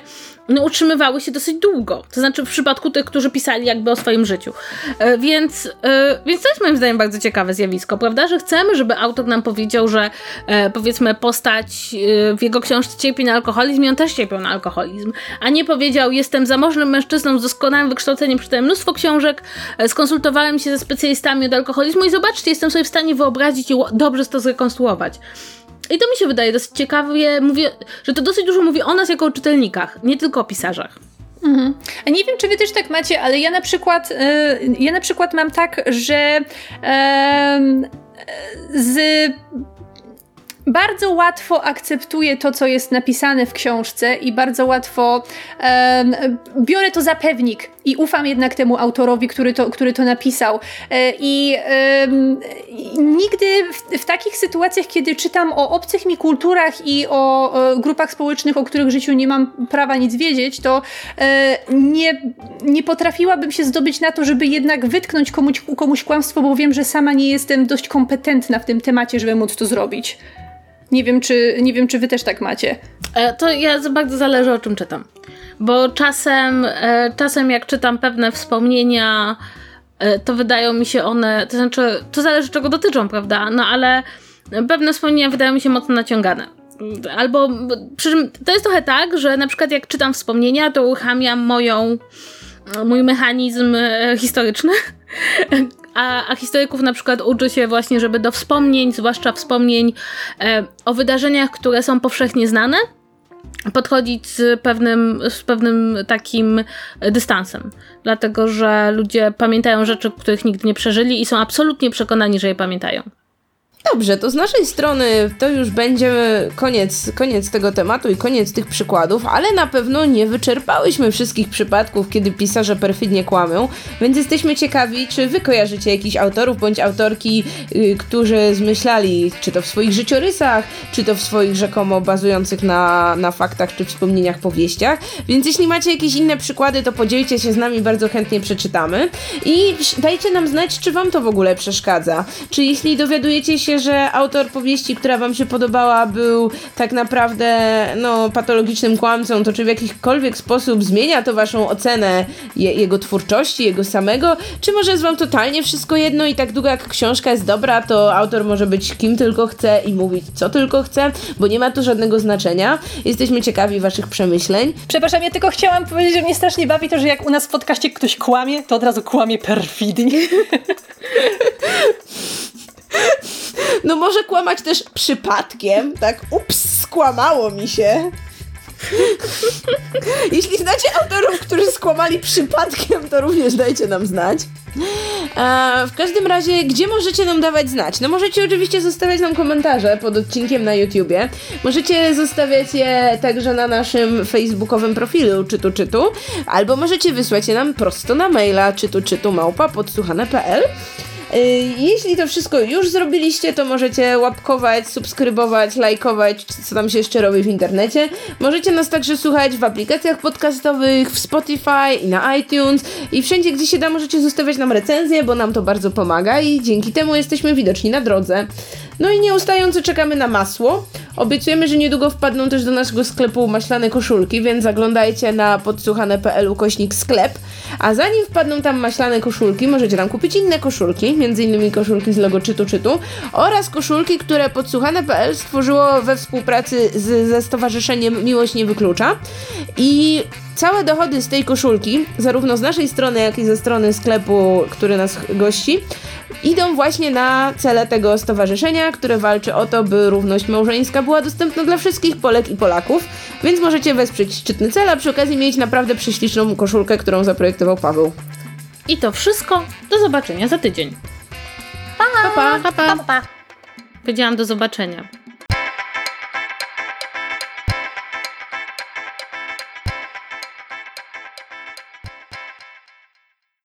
no, utrzymywały się dosyć długo. To znaczy w przypadku tych, którzy pisali jakby o swoim życiu. E, więc, e, więc to jest moim zdaniem bardzo ciekawe zjawisko, prawda? Że chcemy, żeby autor nam powiedział, że e, powiedzmy postać e, w jego książce cierpi na alkoholizm i on też cierpiał na alkoholizm. A nie powiedział, jestem zamożnym mężczyzną z doskonałym wykształceniem, czytałem mnóstwo książek, e, skonsultowałem się ze specjalistami od alkoholizmu i zobaczcie, jestem sobie w stanie wyobrazić i dobrze to zrekonstruować. I to mi się wydaje dosyć ciekawie, mówię, że to dosyć dużo mówi o nas jako o czytelnikach, nie tylko o pisarzach. Mhm. A nie wiem, czy wy też tak macie, ale ja na przykład, yy, ja na przykład mam tak, że yy, z bardzo łatwo akceptuję to, co jest napisane w książce i bardzo łatwo biorę to za pewnik i ufam jednak temu autorowi, który to, który to napisał. E, I nigdy w, w, takich sytuacjach, kiedy czytam o obcych mi kulturach i o, grupach społecznych, o których życiu nie mam prawa nic wiedzieć, to e, nie, nie potrafiłabym się zdobyć na to, żeby jednak wytknąć komuś, komuś kłamstwo, bo wiem, że sama nie jestem dość kompetentna w tym temacie, żeby móc to zrobić. Nie wiem, czy, nie wiem, czy wy też tak macie. E, to ja bardzo zależy o czym czytam. Bo czasem, e, czasem jak czytam pewne wspomnienia, e, to wydają mi się one, to znaczy, to zależy czego dotyczą, prawda? No ale pewne wspomnienia wydają mi się mocno naciągane. Albo, przy czym to jest trochę tak, że na przykład jak czytam wspomnienia, to uruchamiam moją, mój mechanizm historyczny, a, a historyków na przykład uczy się właśnie, żeby do wspomnień, zwłaszcza wspomnień e, o wydarzeniach, które są powszechnie znane, podchodzić z pewnym, z pewnym takim dystansem. Dlatego, że ludzie pamiętają rzeczy, których nigdy nie przeżyli i są absolutnie przekonani, że je pamiętają. Dobrze, to z naszej strony to już będzie koniec, koniec tego tematu i koniec tych przykładów, ale na pewno nie wyczerpałyśmy wszystkich przypadków, kiedy pisarze perfidnie kłamią, więc jesteśmy ciekawi, czy wy kojarzycie jakichś autorów bądź autorki, yy, którzy zmyślali, czy to w swoich życiorysach, czy to w swoich rzekomo bazujących na, na faktach czy wspomnieniach powieściach. Więc jeśli macie jakieś inne przykłady, to podzielcie się z nami, bardzo chętnie przeczytamy. I dajcie nam znać, czy wam to w ogóle przeszkadza. Czy jeśli dowiadujecie się, że autor powieści, która wam się podobała, był tak naprawdę no, patologicznym kłamcą, to czy w jakikolwiek sposób zmienia to waszą ocenę je, jego twórczości, jego samego, czy może jest wam totalnie wszystko jedno i tak długo jak książka jest dobra, to autor może być kim tylko chce i mówić co tylko chce, bo nie ma to żadnego znaczenia. Jesteśmy ciekawi waszych przemyśleń. Przepraszam, ja tylko chciałam powiedzieć, że mnie strasznie bawi to, że jak u nas w podcaście ktoś kłamie, to od razu kłamie perfidnie. No może kłamać też przypadkiem, tak? Ups, skłamało mi się. Jeśli znacie autorów, którzy skłamali przypadkiem, to również dajcie nam znać. w każdym razie, gdzie możecie nam dawać znać? No możecie oczywiście zostawiać nam komentarze pod odcinkiem na YouTubie. Możecie zostawiać je także na naszym facebookowym profilu czytu czytu, albo możecie wysłać je nam prosto na maila czytu czytu małpa podsłuchane.pl jeśli to wszystko już zrobiliście, to możecie łapkować, subskrybować, lajkować, co tam się jeszcze robi w internecie. Możecie nas także słuchać w aplikacjach podcastowych, w Spotify i na iTunes i wszędzie, gdzie się da, możecie zostawiać nam recenzję, bo nam to bardzo pomaga i dzięki temu jesteśmy widoczni na drodze. No i nieustająco czekamy na masło. Obiecujemy, że niedługo wpadną też do naszego sklepu maślane koszulki, więc zaglądajcie na podsłuchane.pl kośnik sklep. A zanim wpadną tam maślane koszulki, możecie tam kupić inne koszulki, innymi koszulki z logo Czytu Czytu oraz koszulki, które podsłuchane.pl stworzyło we współpracy z, ze Stowarzyszeniem Miłość Nie Wyklucza. I całe dochody z tej koszulki, zarówno z naszej strony, jak i ze strony sklepu, który nas gości, idą właśnie na cele tego stowarzyszenia, które walczy o to, by równość małżeńska była dostępna dla wszystkich Polek i Polaków, więc możecie wesprzeć szczytny cel, a przy okazji mieć naprawdę prześliczną koszulkę, którą zaprojektował Paweł. I to wszystko. Do zobaczenia za tydzień. Pa, pa! Pa, pa. Pa, pa. Powiedziałam do zobaczenia.